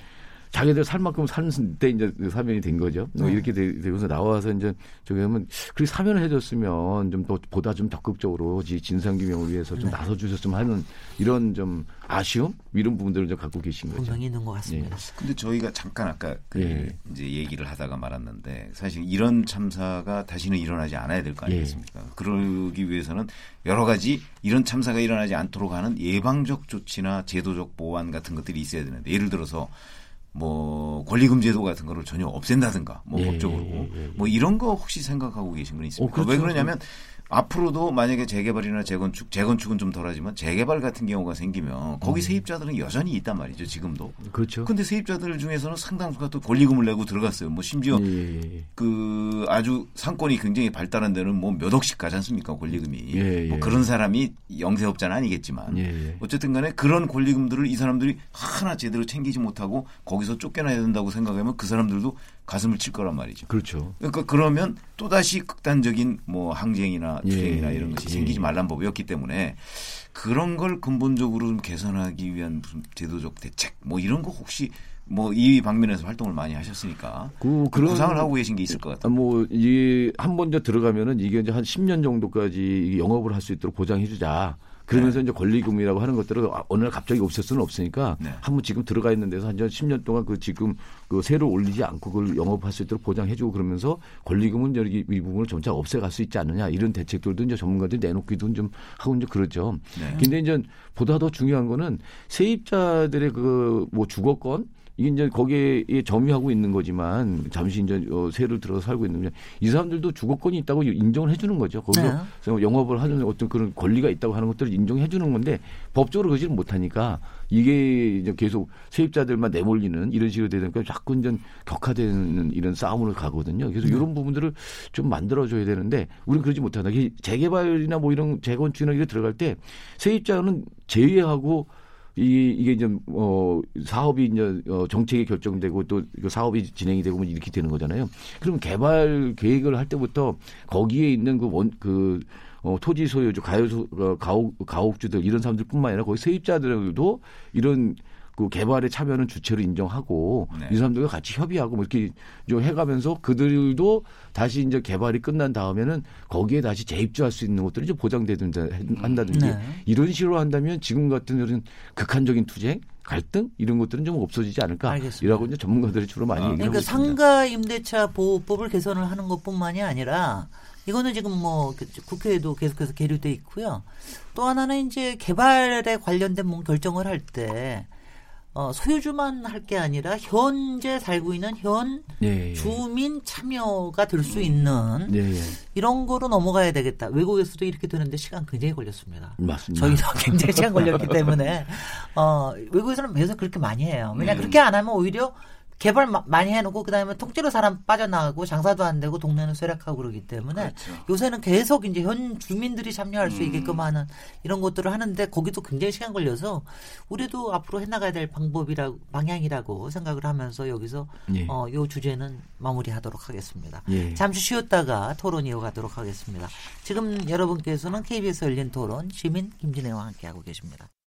E: 자기들 살 만큼 사는 때 이제 사면이 된 거죠. 뭐
A: 네.
E: 이렇게 되- 되고서 나와서 이제 저기 하면 그렇게 사면을 해줬으면 좀 더 보다 좀 적극적으로 지- 진상규명을 위해서 좀
A: 네.
E: 나서주셨으면 하는 이런 좀 아쉬움 이런 부분들을 좀 갖고 계신 거죠.
A: 분명히 있는 것 같습니다.
D: 근데 저희가 잠깐 아까 그
E: 예.
D: 이제 얘기를 하다가 말았는데 사실 이런 참사가 다시는 일어나지 않아야 될거
E: 예.
D: 아니겠습니까? 그러기 위해서는 여러 가지 이런 참사가 일어나지 않도록 하는 예방적 조치나 제도적 보완 같은 것들이 있어야 되는데 예를 들어서 뭐 권리금 제도 같은 거를 전혀 없앤다든가 뭐
E: 예,
D: 법적으로
E: 예, 예, 예.
D: 뭐 이런 거 혹시 생각하고 계신 분 있습니까?
E: 어, 그렇죠.
D: 왜 그러냐면 앞으로도 만약에 재개발이나 재건축, 재건축은 좀 덜하지만 재개발 같은 경우가 생기면 거기 세입자들은 여전히 있단 말이죠. 지금도.
E: 그렇죠.
D: 근데 세입자들 중에서는 상당수가 또 권리금을 내고 들어갔어요. 뭐 심지어
E: 예, 예, 예.
D: 그 아주 상권이 굉장히 발달한 데는 뭐 몇 억씩 가지 않습니까 권리금이
E: 예, 예.
D: 뭐 그런 사람이 영세업자는 아니겠지만
E: 예, 예.
D: 어쨌든 간에 그런 권리금들을 이 사람들이 하나 제대로 챙기지 못하고 거기서 쫓겨나야 된다고 생각하면 그 사람들도 가슴을 칠 거란 말이죠.
E: 그렇죠.
D: 그러니까 그러면 또 다시 극단적인 뭐 항쟁이나
E: 예,
D: 투쟁이나 이런 것이
E: 예.
D: 생기지 말란 법이었기 때문에 그런 걸 근본적으로 좀 개선하기 위한 무슨 제도적 대책 뭐 이런 거 혹시 뭐이 방면에서 활동을 많이 하셨으니까 그그 구상을 하고 계신 게 있을 것 같아요.
E: 뭐, 이, 한번더 들어가면은 이게 이제 한 10년 정도까지 영업을 할 수 있도록 보장해주자. 그러면서 이제 권리금이라고 하는 것들을 아, 어느 날 갑자기 없앨 수는 없으니까
D: 네.
E: 한번 지금 들어가 있는 데서 한 10년 동안 그 지금 그 세를 올리지 않고 그걸 영업할 수 있도록 보장해주고 그러면서 권리금은 이, 이 부분을 점차 없애갈 수 있지 않느냐 이런 대책들도 이제 전문가들이 내놓기도 좀 하고 이제 그러죠.
D: 네.
E: 근데 이제 보다 더 중요한 거는 세입자들의 그 뭐 주거권 이게 이제 거기에 점유하고 있는 거지만 잠시 이제 어, 세를 들어서 살고 있는. 이 사람들도 주거권이 있다고 인정을 해주는 거죠. 거기서
A: 네.
E: 영업을 하는 어떤 그런 권리가 있다고 하는 것들을 인정해 주는 건데 법적으로 그러지를 못하니까 이게 이제 계속 세입자들만 내몰리는 이런 식으로 되니까 자꾸 이제 격화되는 이런 싸움으로 가거든요. 그래서 이런 부분들을 좀 만들어줘야 되는데 우리는 그러지 못한다. 재개발이나 뭐 이런 재건축이나 이런 게 들어갈 때 세입자는 제외하고 이, 이게 이제, 어, 사업이 이제, 어, 정책이 결정되고 또그 사업이 진행이 되고 뭐 이렇게 되는 거잖아요. 그럼 개발 계획을 할 때부터 거기에 있는 그 원, 그, 어, 토지 소유주, 가요소, 어, 가옥, 가옥주들 이런 사람들 뿐만 아니라 거기 세입자들도 이런 그 개발에 참여하는 주체로 인정하고
D: 네.
E: 이 사람들과 같이 협의하고 뭐 이렇게 좀 해가면서 그들도 다시 이제 개발이 끝난 다음에는 거기에 다시 재입주할 수 있는 것들이 좀 보장되든지 한다든지
A: 네.
E: 이런 식으로 한다면 지금 같은 이런 극한적인 투쟁, 갈등 이런 것들은 좀 없어지지 않을까.
A: 알겠습니다.
E: 이라고 이제 전문가들이 주로 많이
D: 아,
E: 얘기를
A: 그러니까
E: 있습니다.
A: 상가 임대차 보호법을 개선을 하는 것뿐만이 아니라 이거는 지금 뭐 그- 국회에도 계속해서 계류돼 있고요. 또 하나는 이제 개발에 관련된 뭔 결정을 할 때 어, 소유주만 할 게 아니라 현재 살고 있는 현
E: 예, 예.
A: 주민 참여가 될 수 있는
E: 예, 예.
A: 이런 거로 넘어가야 되겠다. 외국에서도 이렇게 되는데 시간 굉장히 걸렸습니다.
E: 맞습니다.
A: 저희도 굉장히 시간 걸렸기 때문에 어, 외국에서는 매서 그렇게 많이 해요. 왜냐
D: 음.
A: 그렇게 안 하면 오히려 개발 마- 많이 해놓고 그다음에 통째로 사람 빠져나가고 장사도 안 되고 동네는 쇠락하고 그러기 때문에
C: 그렇죠.
A: 요새는 계속 이제 현 주민들이 참여할 수
D: 음.
A: 있게끔 하는 이런 것들을 하는데 거기도 굉장히 시간 걸려서 우리도 앞으로 해나가야 될 방법이라고 방향이라고 생각을 하면서 여기서
E: 예.
A: 어, 요 주제는 마무리하도록 하겠습니다.
E: 예.
A: 잠시 쉬었다가 토론 이어가도록 하겠습니다. 지금 여러분께서는 KBS 열린 토론 시민 김진애와 함께하고 계십니다.